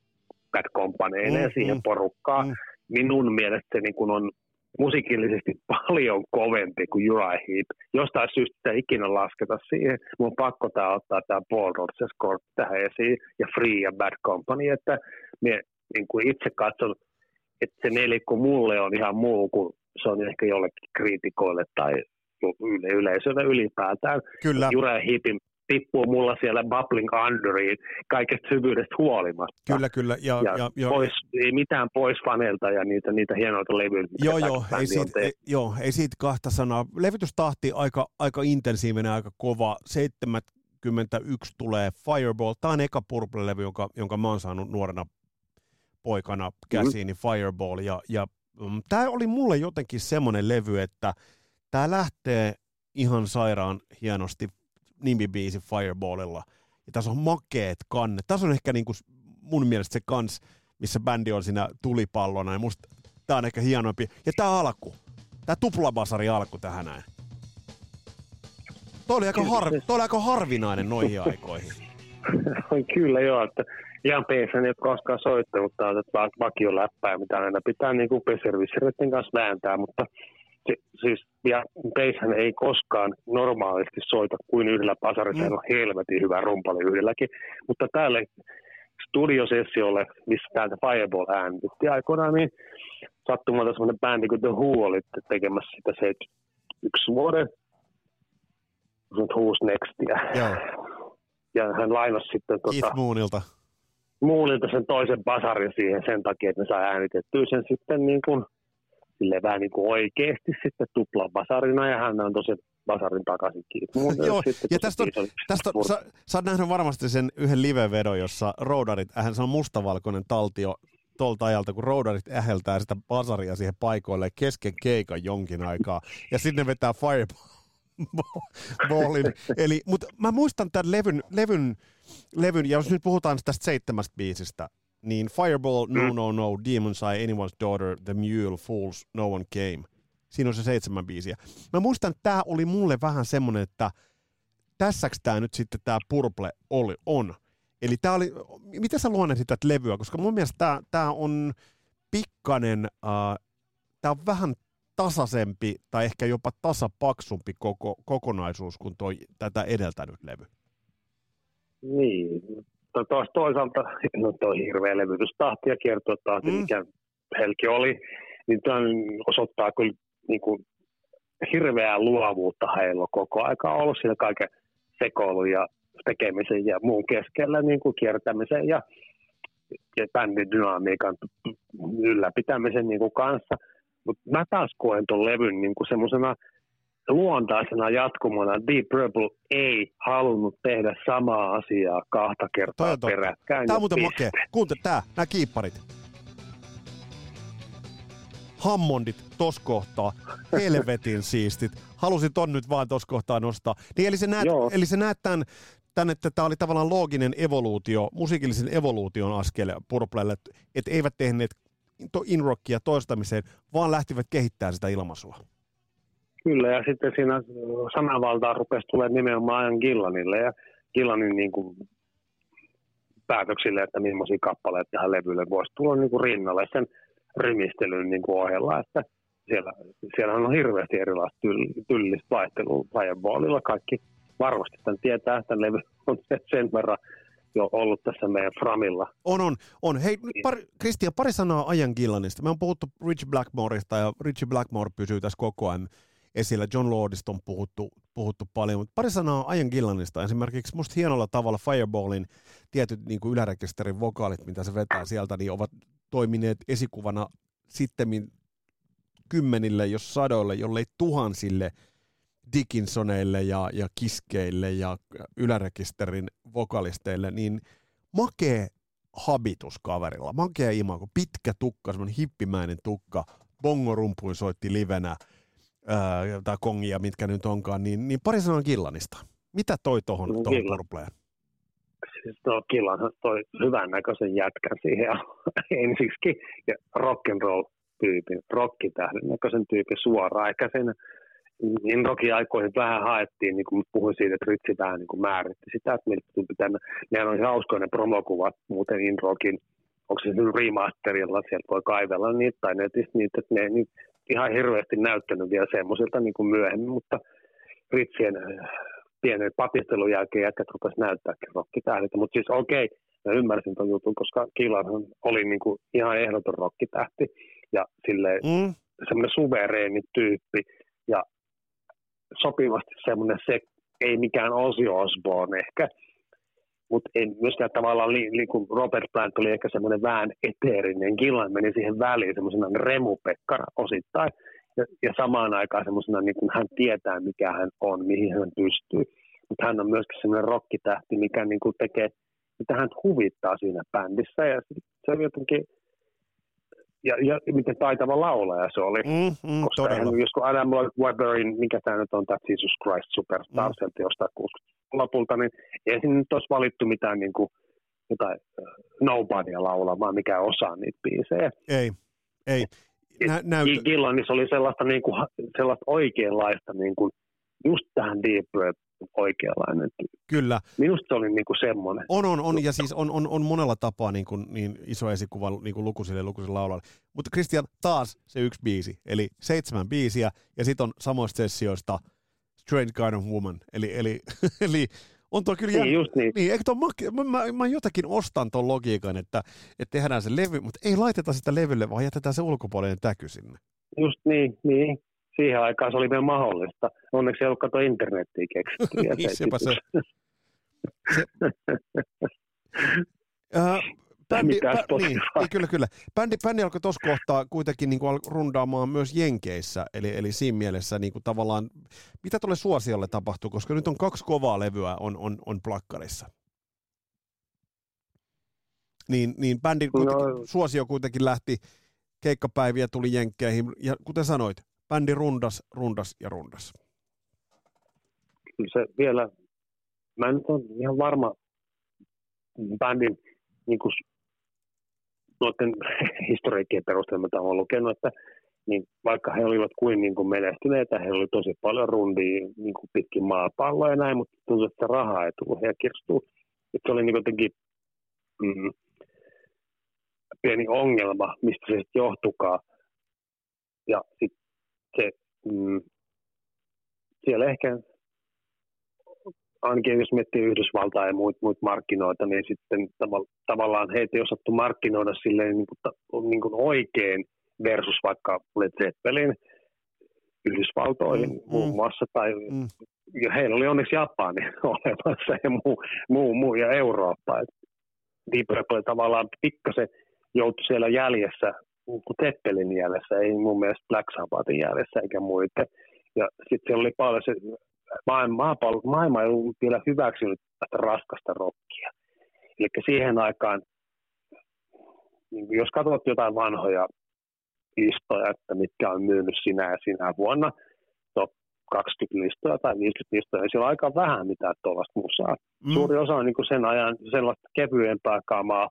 Bad Companyeille mm, ja siihen mm, porukkaan. Mm. Minun mielestä se niin kuin on musiikillisesti paljon kovempi kuin Uriah Heep. Jostain syystä sitä ikinä lasketa siihen. Mun on pakko tää ottaa tämä Paul Rodgers Court tähän esiin ja Free ja Bad Company, että me niin kuin itse katson, että se nelikko mulle on ihan muu kuin se on ehkä jollekin kriitikoille tai yleisölle ylipäätään. Kyllä. Uriah Heepin tippuu mulla siellä bubbling underiin kaikesta hyvyydestä huolimatta. Kyllä, kyllä. Ja, ja, ja, ja, pois, ei mitään pois faneilta ja niitä, niitä hienoita levyjä. Joo, joo ei, siitä, ei, joo, ei siitä kahta sanaa. Levytystahti aika, aika intensiivinen, aika kova. 71 tulee Fireball. Tämä on eka Purple-levy, jonka, jonka mä oon saanut nuorena poikana käsiin, mm-hmm. Fireball. Ja, ja mm, tämä oli mulle jotenkin semmoinen levy, että tämä lähtee ihan sairaan hienosti nimibiisi Fireballilla. Ja tässä on makeet kannet. Tässä on ehkä niinku mun mielestä se kans, missä bändi on siinä tulipallona. Ja musta tää on ehkä hienompi. Ja tää alku. Tää tuplabasari alku tähän näin. Tuo oli aika, harv, toi oli aika harvinainen noihin aikoihin. Kyllä joo, että ihan PSN ei ole koskaan soittanut, että vakio läppää, mitä aina pitää niin kuin kanssa vääntää, mutta se, siis, ja Peishän ei koskaan normaalisti soita kuin yhdellä pasarilla, mm. on helvetin hyvä rumpali yhdelläkin, mutta täällä studiosessiolle, missä täältä Fireball äänitti aikoinaan, niin sattumalta semmoinen bändi kuin The Who oli tekemässä sitä 71 vuoden Who's Nextia. Joo. Ja hän lainasi sitten tuota, Moonilta. Moonilta sen toisen basarin siihen sen takia, että ne saa äänitettyä sen sitten niin kuin, sille vähän niin kuin oikeasti sitten tupla basarina ja hän on tosiaan basarin takaisin kiinni. Joo, ja tästä on, tästä on, sä, sä oot nähnyt varmasti sen yhden live-vedon, jossa roudarit, se on mustavalkoinen taltio tuolta ajalta, kun roudarit äheltää sitä basaria siihen paikoille kesken keikan jonkin aikaa, ja sinne vetää fireballin. Eli, mutta mä muistan tämän levyn, levyn, levyn, ja jos nyt puhutaan tästä seitsemästä biisistä, niin Fireball, No mm. No No, Demon's Eye, Anyone's Daughter, The Mule, Fools, No One Came. Siinä on se seitsemän biisiä. Mä muistan, että tämä oli mulle vähän semmoinen, että tässäks tämä nyt sitten tämä Purple oli, on. Eli tämä oli, miten sä luonnehtit tätä levyä, koska mun mielestä tämä, tämä on pikkanen, äh, tämä on vähän tasaisempi tai ehkä jopa tasapaksumpi koko, kokonaisuus kuin toi, tätä edeltänyt levy. Niin, to, toisaalta no toi hirveä levytystahti ja kiertotahti, mm. mikä Helki oli, niin tämä osoittaa kyllä niin kuin, hirveää luovuutta heillä on koko aika ollut siinä kaiken sekoilun ja tekemisen ja muun keskellä niin kuin kiertämisen ja, ja bändin dynamiikan ylläpitämisen niin kuin kanssa. Mutta mä taas koen tuon levyn niin kuin semmoisena luontaisena jatkumona Deep Purple ei halunnut tehdä samaa asiaa kahta kertaa peräkkäin. Tämä on muuten makea. Kuuntele tämä, nämä kiipparit. Hammondit tos kohtaa, helvetin siistit. Halusin ton nyt vaan tos kohtaa nostaa. Niin eli se näet, eli se näet tämän, tämän, että tämä oli tavallaan looginen evoluutio, musiikillisen evoluution askel Purplelle, että eivät tehneet inrockia toistamiseen, vaan lähtivät kehittämään sitä ilmaisua. Kyllä, ja sitten siinä sananvaltaa rupesi tulemaan nimenomaan ajan Gillanille, ja Gillanin niin kuin päätöksille, että millaisia kappaleita tähän levylle voisi tulla niin kuin rinnalle sen rymistelyn niin kuin ohella, että siellä, siellä on hirveästi erilaista tyll, tyllistä vaihtelua Fireballilla. Kaikki varmasti tämän tietää, että levy on sen verran jo ollut tässä meidän Framilla. On, on, on. Hei, pari, Kristian, pari sanaa Ajan Gillanista. Me on puhuttu Rich Blackmoresta ja Richie Blackmore pysyy tässä koko ajan esillä. John Lordista on puhuttu, puhuttu paljon, mutta pari sanaa Ajan Gillanista. Esimerkiksi musta hienolla tavalla Fireballin tietyt niin kuin ylärekisterin vokaalit, mitä se vetää sieltä, niin ovat toimineet esikuvana sitten kymmenille, jos sadoille, jollei tuhansille Dickinsoneille ja, ja kiskeille ja ylärekisterin vokalisteille, niin makee habitus kaverilla, makea imago, pitkä tukka, semmoinen hippimäinen tukka, bongorumpuin soitti livenä, ää, tai kongia, mitkä nyt onkaan, niin, niin pari sanaa Killanista. Mitä toi tuohon no, Purpleen? Siis tuo Killan toi hyvän näköisen jätkän siihen ensiksi ja rock'n'roll tyypin, rockitähden näköisen tyypin suoraan. Eikä sen niin aikoihin vähän haettiin, niin kuin puhuin siitä, että Ritsi vähän niin kuin määritti sitä, että miltä pitää. Nehän on hauskoja ne promokuvat muuten Inrokin, onko se nyt remasterilla, sieltä voi kaivella niitä tai netistä niitä, että ne niin ihan hirveästi näyttänyt vielä semmoisilta niin kuin myöhemmin, mutta Ritsien äh, pienen patistelun jälkeen jätkät rupesi näyttääkin rokkitähdiltä, mutta siis okei, okay, mä ymmärsin ton jutun, koska Killarhan oli niin kuin ihan ehdoton rokkitähti ja silleen mm. semmoinen suvereeni tyyppi ja sopivasti semmoinen se, ei mikään Ozzy Osbourne ehkä, mutta ei myöskään tavallaan, li, li, kun Robert Plant oli ehkä semmoinen vähän eteerinen, Gillan meni siihen väliin semmoisena remupekkara osittain, ja, ja samaan aikaan semmoisena, niin kuin hän tietää, mikä hän on, mihin hän pystyy. Mutta hän on myöskin semmoinen rokkitähti, mikä niin kuin tekee, mitä hän huvittaa siinä bändissä, ja se on jotenkin ja, ja miten taitava laulaja se oli. Mm, mm, koska hän, jos kun Adam Webberin, mikä tämä nyt on, tämä Jesus Christ Superstar, mm. 60 lopulta, niin ei siinä nyt olisi valittu mitään niin kuin, jotain uh, nobodya laulamaan, mikä osaa niitä biisejä. Ei, ei. Nä, näyt... Gillanissa oli sellaista, niin kuin, sellaista oikeanlaista niin kuin, just tähän Deep Red oikeanlainen tyyppi. Kyllä. Minusta se oli niinku semmoinen. On, on, on, ja siis on, on, on monella tapaa niin, kuin, niin iso esikuva niin kuin lukuisille ja lukuisille laulajalle. Mutta Christian, taas se yksi biisi, eli seitsemän biisiä, ja sitten on samoista sessioista Strange Kind of Woman, eli, eli, eli on tuo kyllä niin, just niin. niin eikö tuo, mä, mä, mä, jotakin ostan tuon logiikan, että, että tehdään se levy, mutta ei laiteta sitä levylle, vaan jätetään se ulkopuolinen täky sinne. Just niin, niin. Siihen aikaan se oli vielä mahdollista. Onneksi ei ollut kato internettiä keksitty. niin, sepä se. se. uh, bändi, bä, niin, niin, kyllä, kyllä. Bändi, bändi alkoi tuossa kohtaa kuitenkin niin kuin rundaamaan myös Jenkeissä, eli, eli siinä mielessä niin kuin tavallaan, mitä tuolle suosiolle tapahtuu, koska nyt on kaksi kovaa levyä on, on, on plakkarissa. Niin, niin bändi no. suosio kuitenkin lähti, keikkapäiviä tuli Jenkkeihin, ja kuten sanoit, bändi rundas, rundas ja rundas. Kyllä se vielä, mä en ole ihan varma bändin niin kuin noiden historiikkien perusteella, mitä olen lukenut, että niin vaikka he olivat kuin, niin kuin menestyneitä, he oli tosi paljon rundia niin kuin pitkin maapalloa ja näin, mutta tuntui, että rahaa ei tullut heidän kirstuun. Se oli niin jotenkin mm, pieni ongelma, mistä se sitten johtukaa. Ja sitten se, mm, siellä ehkä ainakin jos miettii Yhdysvaltaa ja muut, muut markkinoita, niin sitten tav- tavallaan heitä ei osattu markkinoida silleen niin kuin, niin kuin oikein versus vaikka Led Zeppelin Yhdysvaltoihin mm, muun mm. muassa, tai mm. ja heillä oli onneksi Japani olemassa ja muu, muu, muu ja Eurooppa. Et Deep Purple tavallaan pikkasen joutui siellä jäljessä, kuin Zeppelin jäljessä, ei mun mielestä Black Sabbathin jäljessä eikä muita. Ja sitten siellä oli paljon se maailma, maailma ei ollut vielä hyväksynyt tästä raskasta rokkia. Eli siihen aikaan, niin jos katsot jotain vanhoja listoja, että mitkä on myynyt sinä ja sinä vuonna, top 20 listoja tai 50 listoja, niin siellä on aika vähän mitään tuollaista musaa. Mm. Suuri osa on niin sen ajan sellaista kevyempää kamaa,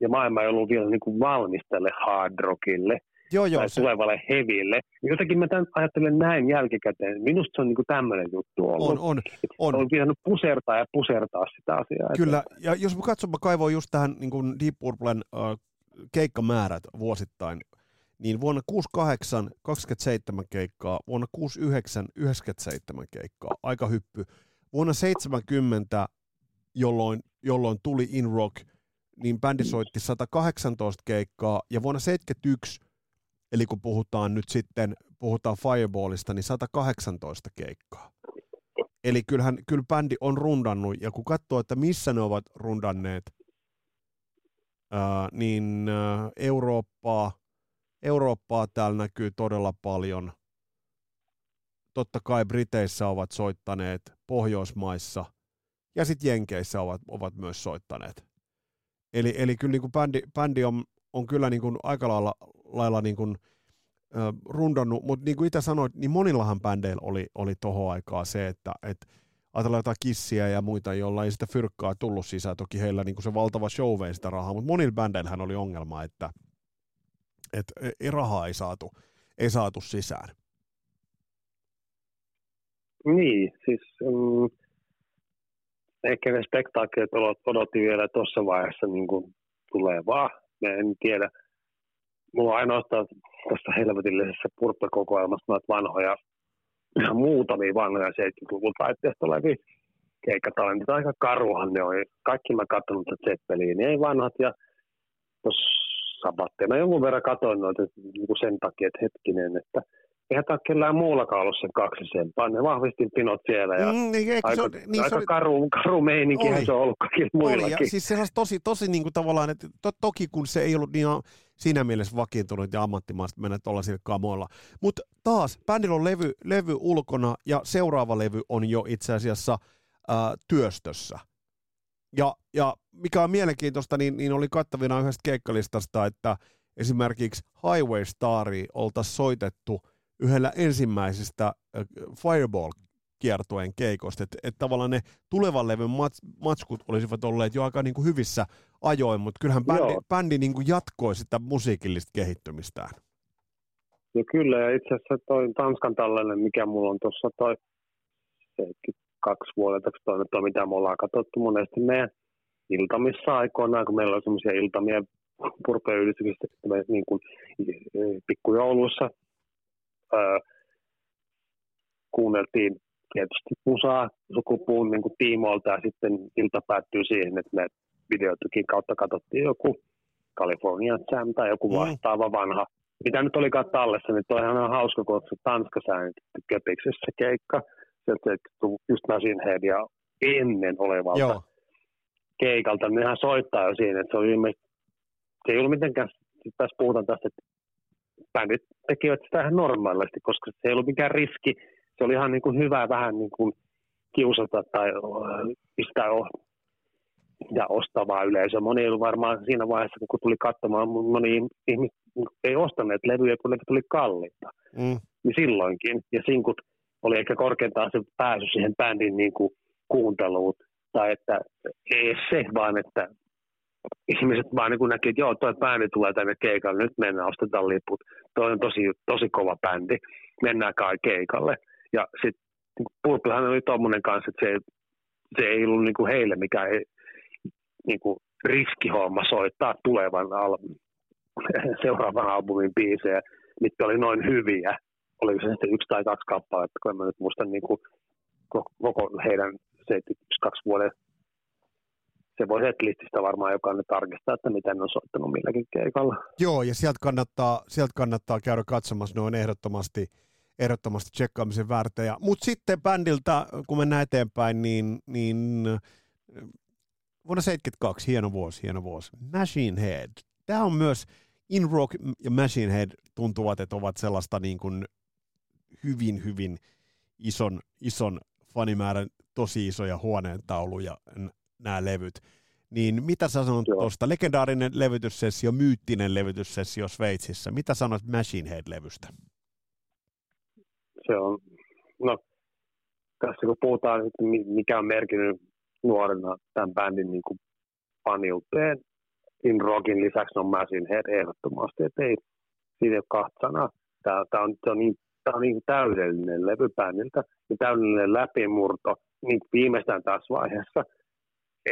ja maailma ei ollut vielä niin kuin valmis tälle hard rockille joo, joo, tai se... tulevalle heville. Jotenkin mä tämän ajattelen näin jälkikäteen. Minusta se on niin tämmöinen juttu ollut. On, on. on. On pitänyt pusertaa ja pusertaa sitä asiaa. Kyllä, että... ja jos mä katson, mä kaivoin just tähän niin kuin Deep Purplen uh, keikkamäärät vuosittain, niin vuonna 68 27 keikkaa, vuonna 69 97 keikkaa, aika hyppy. Vuonna 70, jolloin, jolloin tuli In Rock, niin bändi soitti 118 keikkaa, ja vuonna 71 Eli kun puhutaan nyt sitten, puhutaan Fireballista, niin 118 keikkaa. Eli kyllähän, kyllä bändi on rundannut, ja kun katsoo, että missä ne ovat rundanneet, ää, niin ää, Eurooppaa, Eurooppaa täällä näkyy todella paljon. Totta kai Briteissä ovat soittaneet, Pohjoismaissa ja sitten Jenkeissä ovat, ovat myös soittaneet. Eli, eli kyllä niin kuin bändi, bändi on, on kyllä niin kuin aika lailla lailla niin kuin, äh, rundannut, mutta niin kuin itse sanoit, niin monillahan bändeillä oli, oli tohon aikaa se, että et, ajatellaan jotain kissiä ja muita, joilla ei sitä fyrkkaa tullut sisään. Toki heillä niin kuin se valtava show vei sitä rahaa, mutta monilla bändeillähän oli ongelma, että et, ei, rahaa ei saatu, ei saatu sisään. Niin, siis um, ehkä ne spektaakkelit odotti vielä tuossa vaiheessa niin kuin tulevaa. Mä en tiedä, mulla on ainoastaan tässä helvetillisessä purppekokoelmassa noita vanhoja, ihan muutamia vanhoja 70-luvun taitteesta olevia keikkatalentit. Aika karuhan ne oli. Kaikki mä katsonut Zeppeliin, ei vanhat ja tuossa sabatteena jonkun verran katoin noita niin sen takia, että hetkinen, että eihän tämä kellään muullakaan ollut sen kaksisempaa. Ne vahvistin pinot siellä ja mm, niin, aika, se, niin, aika se oli, karu, karu meininki se on ollut kaikilla muillakin. Oli, ja siis sellaista tosi, tosi niin kuin tavallaan, että to, toki kun se ei ollut niin siinä mielessä vakiintunut ja ammattimaista mennä tuollaisilla kamoilla. Mutta taas, bändillä on levy, levy ulkona ja seuraava levy on jo itse asiassa ää, työstössä. Ja, ja mikä on mielenkiintoista, niin, niin oli kattavina yhdestä keikkalistasta, että esimerkiksi Highway Stari oltaisiin soitettu yhdellä ensimmäisistä Fireball kiertueen keikosta, että et tavallaan ne tulevan levyn mats, matskut olisivat olleet jo aika niin kuin hyvissä ajoin, mutta kyllähän bändi, bändi niin kuin jatkoi sitä musiikillista kehittymistään. No kyllä, ja itse asiassa toi Tanskan tällainen, mikä mulla on tuossa toi kaksi vuodelta toimintaa, mitä me ollaan katsottu monesti meidän iltamissa aikoinaan, kun meillä on semmoisia iltamia purpeyhdistyksissä, että me niin kuin, pikkujouluissa öö, kuunneltiin tietysti musaa sukupuun niin kuin tiimoilta ja sitten ilta päättyy siihen, että me videotukin kautta katsottiin joku California Jam tai joku mm. vastaava mm. vanha. Mitä nyt olikaan tallessa, niin toi on hauska, kun se Tanskassa äänitetty Köpiksessä keikka. Sieltä just Machine Head ja ennen olevalta Joo. keikalta, niin hän soittaa jo siinä, että se oli se ei ollut mitenkään, tässä puhutaan tästä, että bändit tekivät sitä ihan normaalisti, koska se ei ollut mikään riski. Se oli ihan niin kuin hyvä vähän niin kuin kiusata tai pistää ja ostavaa yleisöä. Moni ei ollut varmaan siinä vaiheessa, kun tuli katsomaan, moni ihmiset ei ostaneet levyjä, kun ne tuli kalliita. Mm. Niin silloinkin. Ja sinkut oli ehkä korkeintaan se pääsy siihen bändin niin kuin kuunteluun. Tai että ei se, vaan että ihmiset vaan niin näkivät, että joo, toi bändi tulee tänne keikalle, nyt mennään, ostetaan liput. Toi on tosi, tosi kova bändi, mennään kai keikalle. Ja sitten Purplehan oli tuommoinen kanssa, että se, ei, se ei ollut niin heille mikään niin riskihomma soittaa tulevan al- seuraavan albumin biisejä, mitkä oli noin hyviä. Oliko se sitten yksi tai kaksi kappaletta, kun en mä nyt muista niin koko heidän 72 vuoden se voi setlististä varmaan jokainen tarkistaa, että miten on soittanut milläkin keikalla. Joo, ja sieltä kannattaa, sieltä kannattaa käydä katsomassa, ne on ehdottomasti, ehdottomasti tsekkaamisen väärtejä. Mutta sitten bändiltä, kun mennään eteenpäin, niin, niin vuonna 72, hieno vuosi, hieno vuosi. Machine Head. Tämä on myös, In Rock ja Machine Head tuntuvat, että ovat sellaista niin kuin hyvin, hyvin ison, ison fanimäärän tosi isoja huoneentauluja nämä levyt. Niin mitä sä sanot tuosta? Legendaarinen levytyssessio, myyttinen levytyssessio Sveitsissä. Mitä sanot Machine Head-levystä? Se on, no tässä kun puhutaan, että mikä on merkinnyt nuorena tämän bändin niin kuin faniuteen, In Rockin lisäksi on Machine Head ehdottomasti, että ei, siinä ei ole kahta sanaa. Tämä, tämä, on, tämä on niin, tämä on niin täydellinen levy bändiltä ja täydellinen läpimurto niin viimeistään tässä vaiheessa –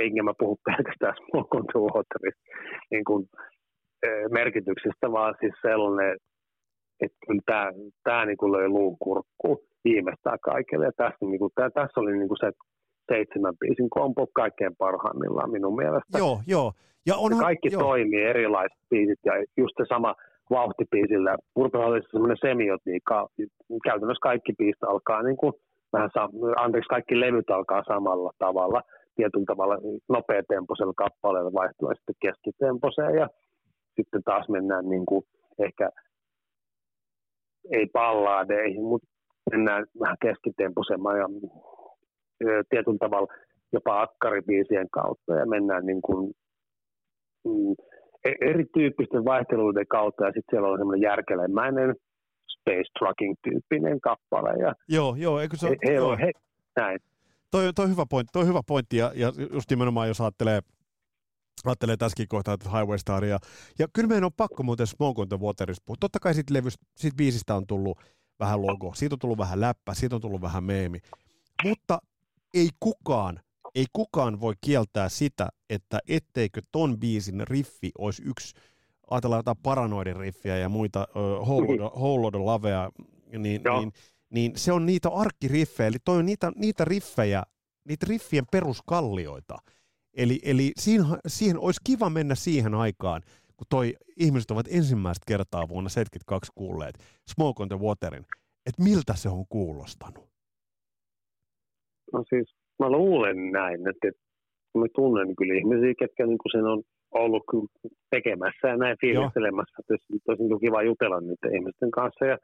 eikä mä puhu pelkästään Control Waterista niin kuin, merkityksestä, vaan siis sellainen, että kyllä tämä, tämä niin kuin löi luun kurkkuun viimeistään kaikille. Ja tässä, niin kuin, tämä, tässä oli niin kuin se seitsemän biisin kompo kaikkein parhaimmillaan minun mielestä. Joo, joo. Ja onhan, kaikki joo. toimii erilaiset biisit ja just se sama vauhtipiisillä. Purpura oli semmoinen semiotiikka. Käytännössä kaikki biisit alkaa niin kuin, vähän anteeksi, kaikki levyt alkaa samalla tavalla tietyllä tavalla nopeatempoisella kappaleella vaihtua sitten keskitemposeen ja sitten taas mennään niin kuin ehkä ei pallaadeihin, mutta mennään vähän keskitempoisemman ja tietyllä tavalla jopa akkaribiisien kautta ja mennään niin kuin, mm, e-, erityyppisten vaihteluiden kautta ja sitten siellä on semmoinen järkelemäinen space trucking-tyyppinen kappale. Ja joo, joo, eikö se ole? He, he, he, näin toi, toi, hyvä pointti, toi hyvä pointti ja, ja just nimenomaan jos ajattelee, ajattelee tässäkin kohtaa että Highway Staria. Ja kyllä meidän on pakko muuten Smoke on the Waterista puhua. Totta kai siitä, levystä, siitä biisistä on tullut vähän logo, siitä on tullut vähän läppä, siitä on tullut vähän meemi. Mutta ei kukaan, ei kukaan voi kieltää sitä, että etteikö ton biisin riffi olisi yksi, ajatellaan jotain paranoidin riffiä ja muita, uh, Whole Load of Lavea, niin, niin niin se on niitä arkkiriffejä, eli toi on niitä, niitä riffejä, niitä riffien peruskallioita. Eli, eli siihen, siihen olisi kiva mennä siihen aikaan, kun toi ihmiset ovat ensimmäistä kertaa vuonna 72 kuulleet Smoke on the Waterin, että miltä se on kuulostanut? No siis mä luulen näin, että, että mä tunnen kyllä ihmisiä, ketkä niin kuin sen on ollut tekemässä ja näin fiilistelemässä. Tosi kiva jutella niiden ihmisten kanssa ja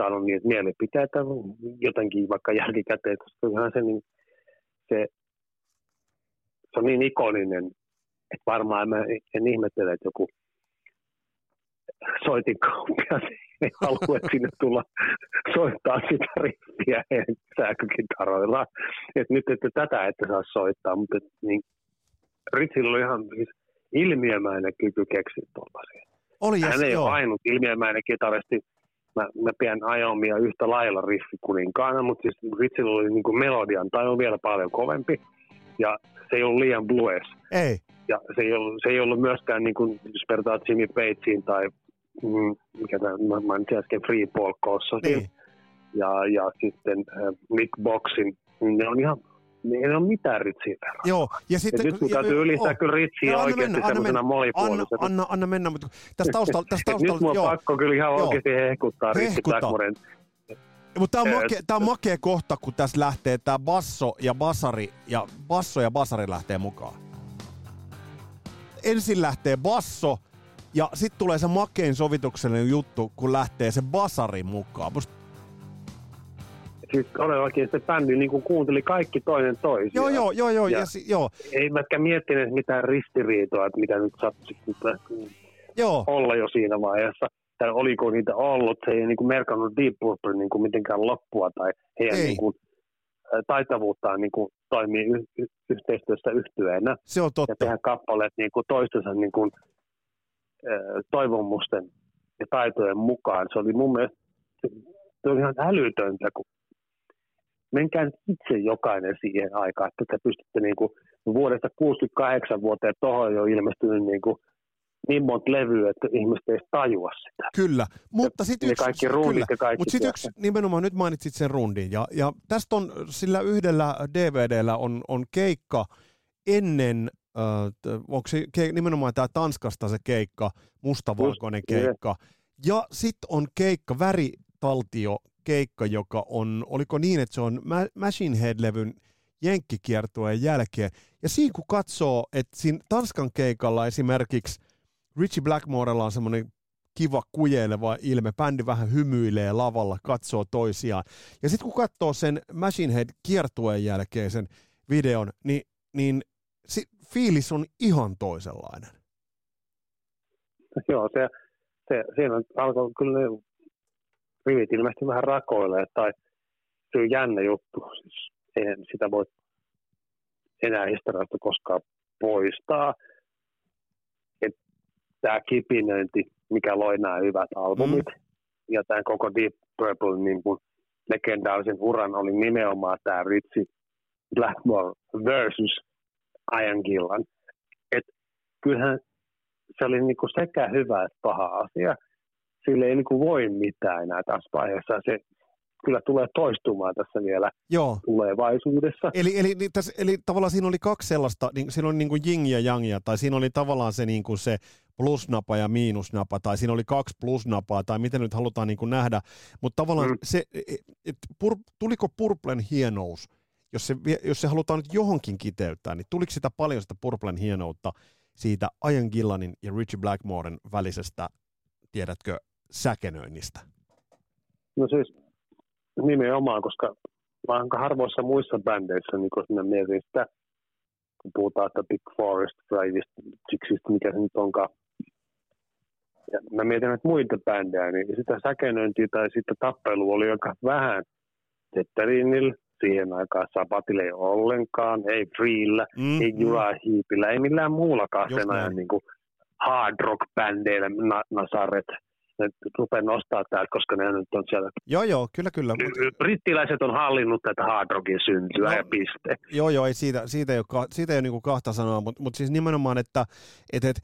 saanut niitä mielipiteitä jotenkin vaikka jälkikäteen, koska ihan se, niin, se, se on niin ikoninen, että varmaan mä en ihmettele, että joku soitin kauppias ei halua, että sinne tulla soittaa sitä riffiä sähkökitaroilla. Et nyt että tätä että saa soittaa, mutta et, niin, Ritsillä oli ihan siis ilmiömäinen kyky keksiä tuollaisia. Oli, Hän ei joo. ole ainut ilmiömäinen kitaristi mä, mä pidän Aiomia yhtä lailla riffikuninkaana, mutta siis Richillä oli niin melodian tai on vielä paljon kovempi. Ja se ei ollut liian blues. Ei. Ja se ei ollut, se ei ollut myöskään, niin kuin, jos vertaat Jimmy Patesiin tai mm, mikä tämä, mä mainitsin äsken Free Paul Niin. ja, ja sitten äh, Mick Boxin, ne on ihan, ne ei ole mitään Ritsin verran. Joo, ja Et sitten... nyt mun täytyy ylistää kyllä Ritsiä anna oikeasti mennä, anna semmoisena mennä. Anna, monipuolisena. anna, anna mennä, mutta tässä taustalla, tässä Et taustalla nyt mun on joo. pakko kyllä ihan Joo. oikeasti hehkuttaa Ritsi. Blackmoren. Mutta tämä on, makea, tää on makea kohta, kun tässä lähtee tämä basso ja basari, ja basso ja basari lähtee mukaan. Ensin lähtee basso, ja sitten tulee se makein sovituksellinen juttu, kun lähtee se basari mukaan. Musta, Siis todellakin se bändi niin kuin kuunteli kaikki toinen toisiaan. joo, joo, joo, joo, ja, Ja- si, joo, Ei mätkä miettineet mitään ristiriitoa, että mitä nyt sattui joo, olla jo siinä vaiheessa. Tai oliko niitä ollut, se ei niin kuin merkannut Deep Purple niin kuin mitenkään loppua tai heidän Ei. niin kuin, taitavuuttaan niin kuin toimii y- y- yhteistyössä yhtyeenä se on ja totta. tehdä kappaleet niin kuin toistensa niin kuin, toivomusten ja taitojen mukaan. Se oli mun mielestä se, se oli ihan älytöntä, kun menkää nyt itse jokainen siihen aikaan, että te pystytte niin kuin vuodesta 68 vuoteen tuohon jo ilmestynyt niin, kuin niin monta levyä, että ihmiset ei tajua sitä. Kyllä, mutta sitten yksi... kaikki rundit kyllä. ja kaikki. Mutta sitten yksi, nimenomaan nyt mainitsit sen rundin, ja, ja tästä on, sillä yhdellä DVDllä on, on keikka ennen, äh, onko se ke, nimenomaan tämä Tanskasta se keikka, mustavalkoinen Just, keikka, ja sitten on keikka, väritaltio keikka, joka on, oliko niin, että se on Ma- Machine Head-levyn jenkkikiertueen jälkeen, ja siinä kun katsoo, että siinä Tanskan keikalla esimerkiksi Richie Blackmorella on semmoinen kiva kujeileva ilme, bändi vähän hymyilee lavalla, katsoo toisiaan. Ja sitten kun katsoo sen Machine Head kiertueen jälkeisen videon, niin, niin si- fiilis on ihan toisenlainen. Joo, se, se, siinä alkoi kyllä rivit ilmeisesti vähän rakoilee, tai se on jännä juttu. Siis eihän sitä voi enää historiasta koskaan poistaa. Tämä kipinöinti, mikä loi nämä hyvät albumit, mm. ja tämä koko Deep Purple niin kuin legendaarisen uran oli nimenomaan tämä Ritchie Blackmore versus Ian Gillan. Et kyllähän se oli niinku sekä hyvä että paha asia. Sille ei niinku voi mitään enää tässä vaiheessa. Se kyllä tulee toistumaan tässä vielä Joo. tulevaisuudessa. Eli, eli, niin tässä, eli tavallaan siinä oli kaksi sellaista, niin siinä oli niin kuin jing ja jangia, tai siinä oli tavallaan se, niin kuin se plusnapa ja miinusnapa, tai siinä oli kaksi plusnapaa, tai miten nyt halutaan niin kuin nähdä. Mutta tavallaan mm. Se, et pur, tuliko Purplen hienous, jos se, jos se halutaan nyt johonkin kiteyttää, niin tuliko sitä paljon sitä Purplen hienoutta siitä Ian Gillanin ja Richie Blackmoren välisestä, tiedätkö, säkenöinnistä? No siis nimenomaan, koska aika harvoissa muissa bändeissä, niin kun mä mietin sitä, kun puhutaan, että Big Forest, Bravest, Sixistä, mikä se nyt onkaan. Ja mä mietin näitä muita bändejä, niin sitä säkenöintiä tai sitten tappelua oli aika vähän. Zepperinillä siihen aikaan Sabatilla ei ollenkaan, ei Freellä, Mm, ei Jura Hiipillä, ei millään muullakaan Just sen ajan niin kuin hard rock-bändeillä na- nasaret. Ne rupeaa nostaa täältä, koska ne nyt on siellä. Joo, joo, kyllä, kyllä. Mut, Brittiläiset on hallinnut tätä hard rockin syntyä No, ja piste. Joo, joo, ei siitä, siitä ei ole, siitä ei ole niinku kahta sanoa, mutta mut siis nimenomaan, että et, et,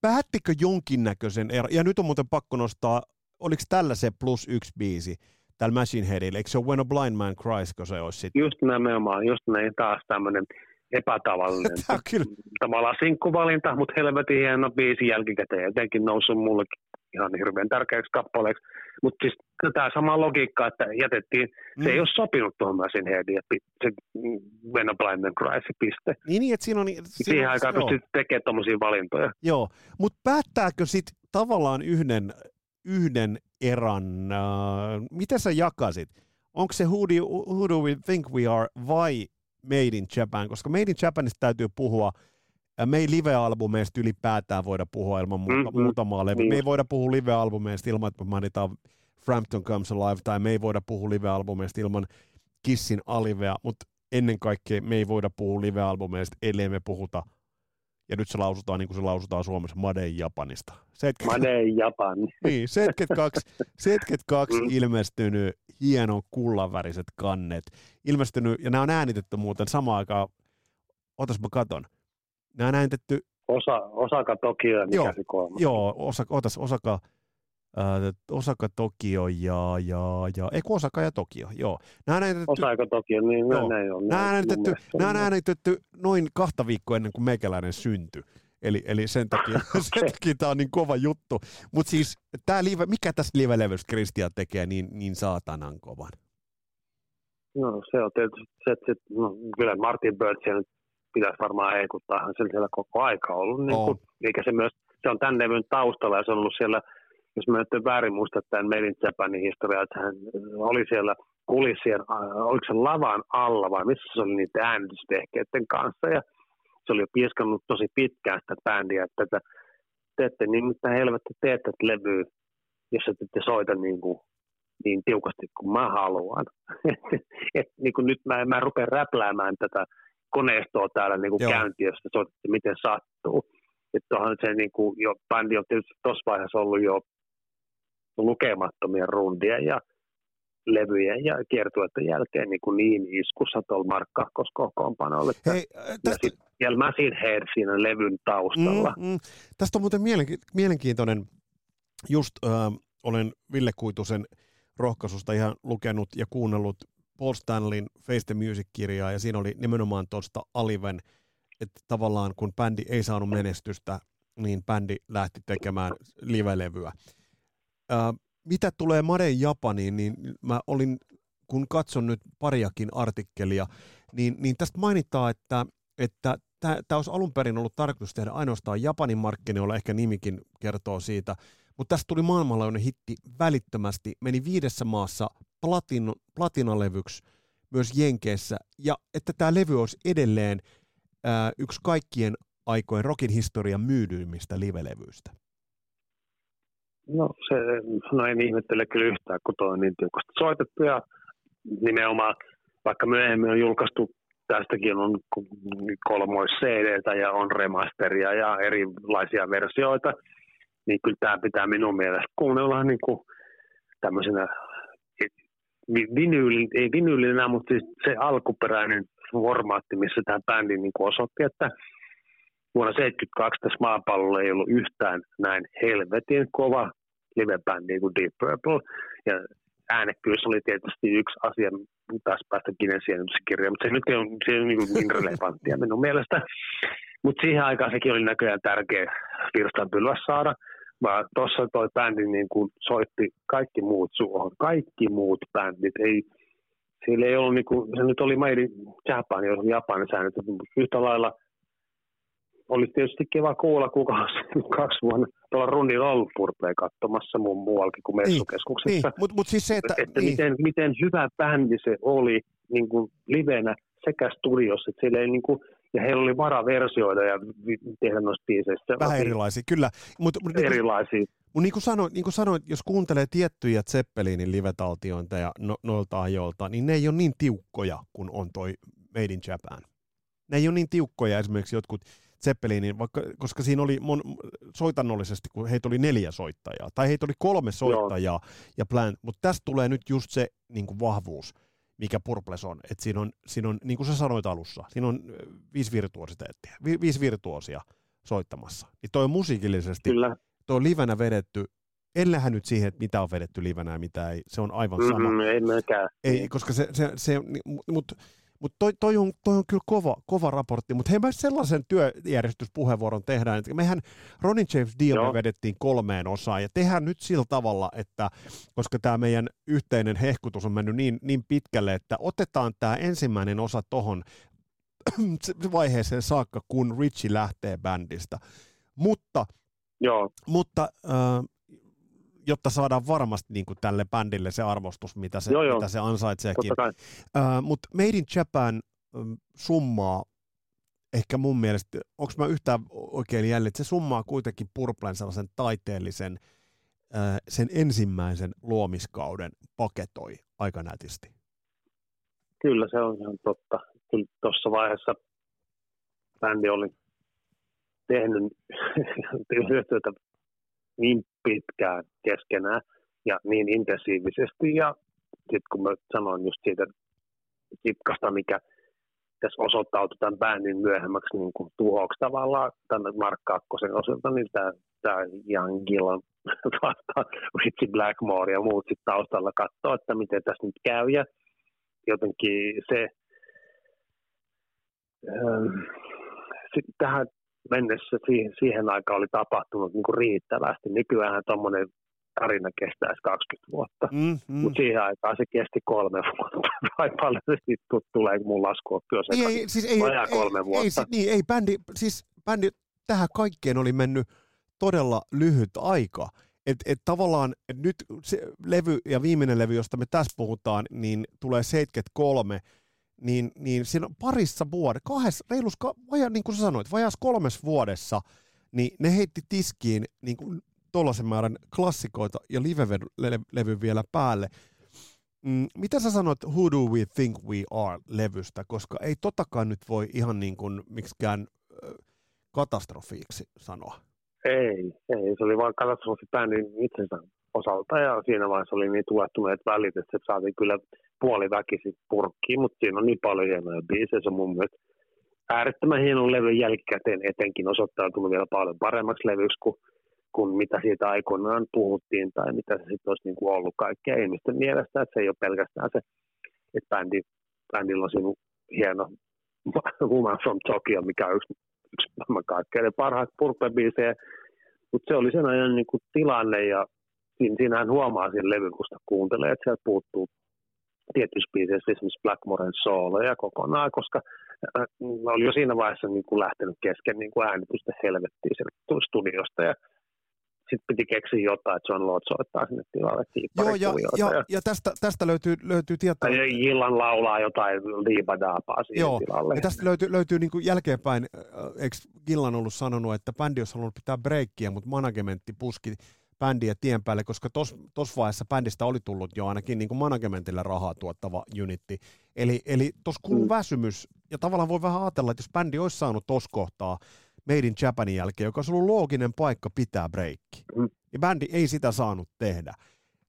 päättikö jonkinnäköisen ero, ja nyt on muuten pakko nostaa, oliko tällä se plus yksi biisi, tällä Machine Headillä, eikö se ole When a Blind Man Cries, kun se olisi sitten? Just nimenomaan, just näin taas tämmöinen epätavallinen. Tämä on kyllä, Tavallaan sinkkuvalinta, mutta helvetin hieno biisi jälkikäteen. Jotenkin noussut mullekin ihan hirveän tärkeäksi kappaleeksi. Mutta siis tämä sama logiikka, että jätettiin, mm. se ei ole sopinut tuohon Machine Headiin, että se mm, When a Blind Man Cries, se piste. Niin, niin, että siinä on... Siinä Siihen aikaan pystyt tekemään tuommoisia valintoja. Joo, mutta päättääkö sitten tavallaan yhden, yhden eran, äh, miten sä jakasit? Onko se who do, who do we think we are vai Made in Japan? Koska Made in Japanista täytyy puhua, ja me ei live-albumeista ylipäätään voida puhua ilman muuta, Mhm, muutamaa levyä. niin. Me ei voida puhua live-albumeista ilman, että mainitaan Frampton Comes Alive, tai me ei voida puhua live-albumeista ilman Kissin Alivea, mutta ennen kaikkea me ei voida puhua live-albumeista, ellei me puhuta ja nyt se lausutaan niin kuin se lausutaan Suomessa Made Japanista. 70... Made Japan. niin, 72, 72 mm. ilmestynyt hienon kullanväriset kannet. Ilmestynyt, ja nämä on äänitetty muuten samaan aikaan, otas mä katon. Nämä on äänitetty... Osa, Osaka Tokio, mikä joo, se kolmas? Joo, osa, otas, Osaka, äh, Osaka Tokio ja, ja, ja, ei Osaka ja Tokio, joo. Nämä on äänitetty, Osaka Tokio, niin joo. näin on. Nämä on äänitetty, nämä on äänitetty noin kahta viikkoa ennen kuin meikäläinen syntyi. Eli, eli sen takia, okay. sen takia tämä on niin kova juttu. Mutta siis, tää live, mikä tässä live-levystä Kristian tekee niin, niin saatanan kovan? No se on tietysti se, että no, kyllä Martin Birdsia nyt pitäisi varmaan heikuttaa, hän siellä koko aika ollut. Niin kuin, eikä se myös, se on tämän levyn taustalla ja se on ollut siellä, jos mä nyt väärin muista tämän Made in Japanin historiaa, että hän oli siellä kulissien, oliko se lavan alla vai missä se oli niiden äänitystehkeiden kanssa ja se oli jo pieskannut tosi pitkään sitä bändiä, että te ette niin mitä helvettä teette levyä, jos et ette soita niin, kuin, niin tiukasti kuin mä haluan. et, niin kuin nyt mä, mä rupean räpläämään tätä koneistoa täällä niin kuin käyntiöstä, soitatte miten sattuu. Että onhan se niin kuin, jo, bändi on tietysti tuossa vaiheessa ollut jo lukemattomia rundia ja levyjen ja kiertueiden jälkeen niin, kuin niin iskussa tuolla Mark Kakkoskokoonpanolla. Hei, tästä... Ja Machine Head siinä levyn taustalla. Mm, mm. Tästä on muuten mielenkiintoinen, just äh, olen Ville Kuitusen rohkaisusta ihan lukenut ja kuunnellut Paul Stanleyn Face the Music-kirjaa, ja siinä oli nimenomaan tuosta Aliven, että tavallaan kun bändi ei saanut menestystä, niin bändi lähti tekemään live-levyä. Äh, mitä tulee Made Japaniin, niin mä olin, kun katson nyt pariakin artikkelia, niin, niin tästä mainitaan, että, että tämä olisi alun perin ollut tarkoitus tehdä ainoastaan Japanin markkinoilla, ehkä nimikin kertoo siitä, mutta tästä tuli maailmanlaajuinen hitti välittömästi, meni viidessä maassa platin, platinalevyksi myös Jenkeissä, ja että tämä levy olisi edelleen ää, yksi kaikkien aikojen rockin historian myydyimmistä livelevyistä. No, se, no en ihmettele kyllä yhtään, kun tuo on niin tiukasti soitettu ja nimenomaan, vaikka myöhemmin on julkaistu, tästäkin on kolmois cd ja on remasteria ja erilaisia versioita, niin kyllä tämä pitää minun mielestä kuunnella niin kuin tämmöisenä vinyyli, ei vinyylinä, mutta siis se alkuperäinen formaatti, missä tämä bändi niin kuin osoitti, että vuonna 1972 tässä maapallolla ei ollut yhtään näin helvetin kova live-bändi kuin Deep Purple. Ja äänekkyys oli tietysti yksi asia, taas päästä Guinnessin kirjaan, mutta se nyt on, se on niin, niin relevanttia minun mielestä. Mutta siihen aikaan sekin oli näköjään tärkeä virstanpylväs saada, vaan tuossa toi bändi niin kuin soitti kaikki muut suohon, kaikki muut bändit, ei, sillä ei ollut, niin kuin, se nyt oli Made in Japan, jos Japanin säännöt, yhtä lailla – olisi tietysti kiva kuulla, kuka kaksi vuonna tuolla rundilla ollut purpleen katsomassa muun muuallakin kuin niin, messukeskuksessa. Niin, niin. mutta mut siis se, että... että niin. miten, miten hyvä bändi se oli niin kuin livenä sekä studiossa, että siellä ei niin kuin, ja heillä oli vara versioida ja tehdä noista biiseistä. Vähän erilaisia, kyllä. Mut, mut, niinku- erilaisia. Mutta niin kuin sanoin, niin kuin sanoin, jos kuuntelee tiettyjä Zeppelinin live-taltiointeja no, noilta ajoilta, niin ne ei ole niin tiukkoja kuin on toi Made in Japan. Ne ei ole niin tiukkoja esimerkiksi jotkut Zeppelinin, vaikka, koska siinä oli mon, soitannollisesti, kun heitä oli neljä soittajaa, tai heitä oli kolme soittajaa Joo. ja plan, mutta tästä tulee nyt just se niin kuin vahvuus, mikä Purples on, että siinä on, siinä on, niin kuin sä sanoit alussa, siinä on viisi virtuositeettia, vi, viisi virtuosia soittamassa. Niin toi on musiikillisesti, Kyllä. toi on livenä vedetty, en lähde nyt siihen, että mitä on vedetty livenä ja mitä ei, se on aivan sama. Mm, ei myöskään. Ei, koska se, se, se mutta mutta toi, toi, on, toi on kyllä kova, kova raportti, mutta hei me sellaisen työjärjestyspuheenvuoron tehdään, että mehän Ronin James Dio me vedettiin kolmeen osaan, ja tehdään nyt sillä tavalla, että koska tämä meidän yhteinen hehkutus on mennyt niin, niin pitkälle, että otetaan tämä ensimmäinen osa tuohon vaiheeseen saakka, kun Richie lähtee bändistä. Mutta, Joo. mutta äh, jotta saadaan varmasti niin kuin tälle bändille se arvostus, mitä se, joo, mitä se ansaitseekin. Uh, Mutta Made in Japan um, summaa ehkä mun mielestä, onko mä yhtään oikein jälleen, että se summaa kuitenkin Purplen sellaisen taiteellisen, sen ensimmäisen luomiskauden paketoi aika nätisti. Kyllä se on ihan totta. Kyllä tuossa vaiheessa bändi oli tehnyt yhteistyötä niin pitkään keskenään ja niin intensiivisesti. Ja sitten kun mä sanoin just siitä kitkasta, mikä tässä osoittautui tämän bändin myöhemmäksi niin kuin tuhoksi tavallaan tänne Mark Kakkosen osalta, niin tämä, tämä Young Gillan vastaan Richie Blackmore ja muut sitten taustalla katsoo, että miten tässä nyt käy. Ja jotenkin se, ähm, sitten tähän mennessä siihen, siihen aikaan oli tapahtunut niin kuin riittävästi. Nykyään tuommoinen tarina kestäisi 20 vuotta, mm, mm. mutta siihen aikaan se kesti kolme vuotta. Vai paljon se sitten tulee, kun mun lasku ei, ei, siis ei, Vajaa kolme ei, vuotta. Ei, niin, ei bändi, siis bändi tähän kaikkeen oli mennyt todella lyhyt aika. Että et tavallaan et nyt se levy ja viimeinen levy, josta me tässä puhutaan, niin tulee 73, niin, niin siinä parissa vuodessa, kahdessa, reilus, vaja, niin kuin sä sanoit, vajas kolmes vuodessa, niin ne heitti tiskiin niin kuin määrän klassikoita ja live-levy vielä päälle. Mm, mitä sä sanoit Who Do We Think We Are-levystä, koska ei totakaan nyt voi ihan niin kuin miksikään katastrofiiksi sanoa. Ei, ei, se oli vain katastrofi bändin itsensä osalta ja siinä vaiheessa oli niin tulettuneet välit, että se saatiin kyllä puoliväkisin purkkiin, mutta siinä on niin paljon hienoja biisejä, se on mun mielestä äärettömän hieno levy jälkikäteen etenkin osoittautunut vielä paljon paremmaksi levyksi kuin, kuin mitä siitä aikoinaan puhuttiin tai mitä se sitten olisi niin kuin ollut kaikkea ihmisten mielestä, että se ei ole pelkästään se, että bändi, bändillä on siinä hieno Woman from Tokyo, mikä on yksi, yksi maailman kaikkein parhaat purpebiisejä, mutta se oli sen ajan niin kuin tilanne ja siinä, siinähän huomaa siinä levyn, kun sitä kuuntelee, että sieltä puuttuu tietyissä biiseissä esimerkiksi Blackmoren sooloja kokonaan, koska äh, oli jo siinä vaiheessa niin kuin lähtenyt kesken niin kuin äänitystä helvettiin sieltä studiosta ja sitten piti keksiä jotain, että John Lord soittaa sinne tilalle Joo, ja, ja, ja, ja, tästä, tästä löytyy, löytyy tietoa. Tai Jillan laulaa jotain liibadaapaa siihen Joo, tilalle. ja tästä löytyy, löytyy niin kuin jälkeenpäin, äh, eikö Gillan ollut sanonut, että bändi olisi halunnut pitää breikkiä, mutta managementti puski bändiä tien päälle, koska tuossa vaiheessa bändistä oli tullut jo ainakin niin kuin managementille rahaa tuottava unitti. Eli, eli tuossa kuuluu mm. väsymys, ja tavallaan voi vähän ajatella, että jos bändi olisi saanut tuossa kohtaa Made in Japanin jälkeen, joka olisi ollut looginen paikka pitää breikki, mm. ja bändi ei sitä saanut tehdä,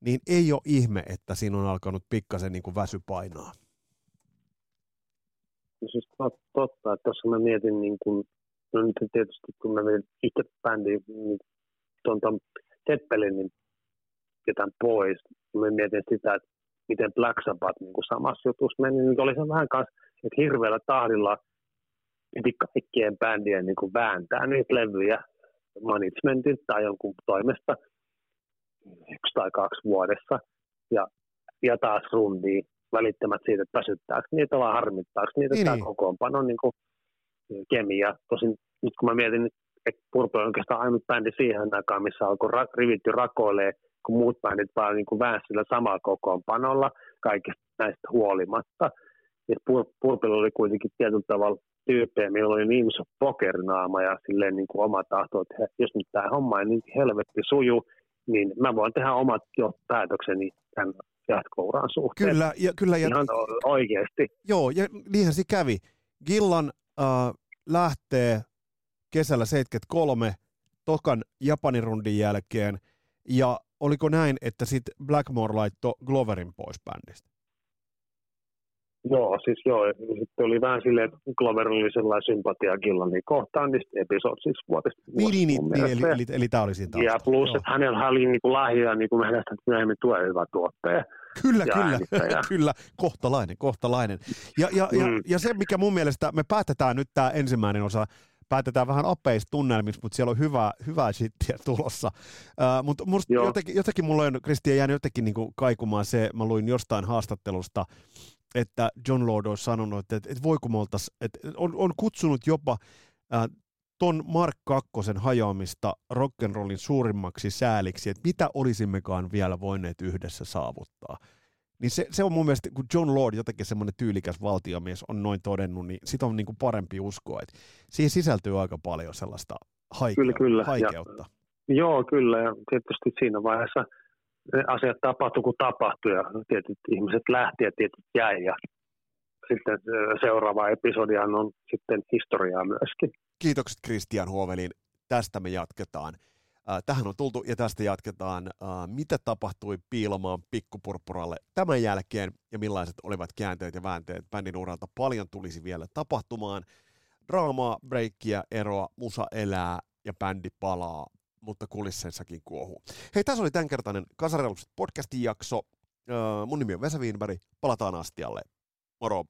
niin ei ole ihme, että siinä on alkanut pikkasen niin kuin väsy painaa. No siis totta, että tuossa mä mietin, niin kuin, no nyt tietysti kun mä mietin itse bändiä, niin tuon Zeppelinin jätän pois. Mä mietin sitä, että miten Black Sabbath niin kuin samassa jutussa meni, niin oli se vähän kanssa, että hirveällä tahdilla piti kaikkien bändien niin kuin vääntää niitä levyjä managementin tai jonkun toimesta yksi tai kaksi vuodessa ja, ja taas rundiin välittämät siitä, että väsyttääkö niitä vai harmittaako niitä niin. tämä niin. kokoonpano niin kuin kemia. Tosin nyt kun mä mietin että Purple on oikeastaan ainut bändi siihen aikaan, missä alkoi ra- rivitty rakoilee, kun muut bändit vaan niin kuin sillä samalla kokoonpanolla kaikista näistä huolimatta. Ja Pur- Purple oli kuitenkin tietyllä tavalla tyyppejä, millä oli niin iso pokerinaama ja silleen niin kuin oma tahto, että jos nyt tämä homma ei niin helvetti suju, niin mä voin tehdä omat jo päätökseni tämän jatkouran suhteen. Kyllä, ja, kyllä. Ja, Ihan oikeasti. Joo, ja niinhän se kävi. Gillan äh, lähtee kesällä 73 tokan Japanin rundin jälkeen, ja oliko näin, että sitten Blackmore laittoi Gloverin pois bändistä? Joo, siis joo. Sitten oli vähän silleen, että Glover oli sellainen sympatia Gillanin kohtaan, niin episode siis vuotesta. Niin, niin, niin, niin eli, eli, eli, tämä oli siinä taustalla. Ja plus, joo. että hänellä oli niin kuin lahja, niin kuin hänestä myöhemmin tulee hyvä tuottaja. Kyllä, kyllä, kyllä, kohtalainen, kohtalainen. Ja, ja, mm. ja, ja se, mikä mun mielestä, me päätetään nyt tämä ensimmäinen osa päätetään vähän apeista tunnelmissa, mutta siellä on hyvää, hyvää shittiä tulossa. Uh, mutta jotenkin, jotenkin mulla on, Kristian, jäänyt jotenkin niin kaikumaan se, mä luin jostain haastattelusta, että John Lord olisi sanonut, että, että, me oltais, että on, on kutsunut jopa uh, ton Mark Kakkosen hajoamista rock'n'rollin suurimmaksi sääliksi, että mitä olisimmekaan vielä voineet yhdessä saavuttaa. Niin se, se on mun mielestä, kun John Lord, jotenkin semmoinen tyylikäs valtiomies, on noin todennut, niin sitä on niin kuin parempi uskoa. Että siihen sisältyy aika paljon sellaista haike- kyllä, kyllä. haikeutta. Ja, joo, kyllä. Ja tietysti siinä vaiheessa asiat tapahtui kun tapahtui ja tietyt ihmiset lähti ja tietyt jäi. Ja sitten seuraava episodihan on sitten historiaa myöskin. kiitokset Christian Huovelin. Tästä me jatketaan. Tähän on tultu ja tästä jatketaan. Mitä tapahtui Piilomaan pikkupurppuralle tämän jälkeen ja millaiset olivat käänteet ja väänteet bändin uralta. Paljon tulisi vielä tapahtumaan. Draamaa, breikkiä, eroa, musa elää ja bändi palaa, mutta kulisseissakin kuohuu. Hei, tässä oli tämänkertainen Kasarilukset podcastin jakso. Mun nimi on Vesa Wienberg. Palataan astialle. Moro!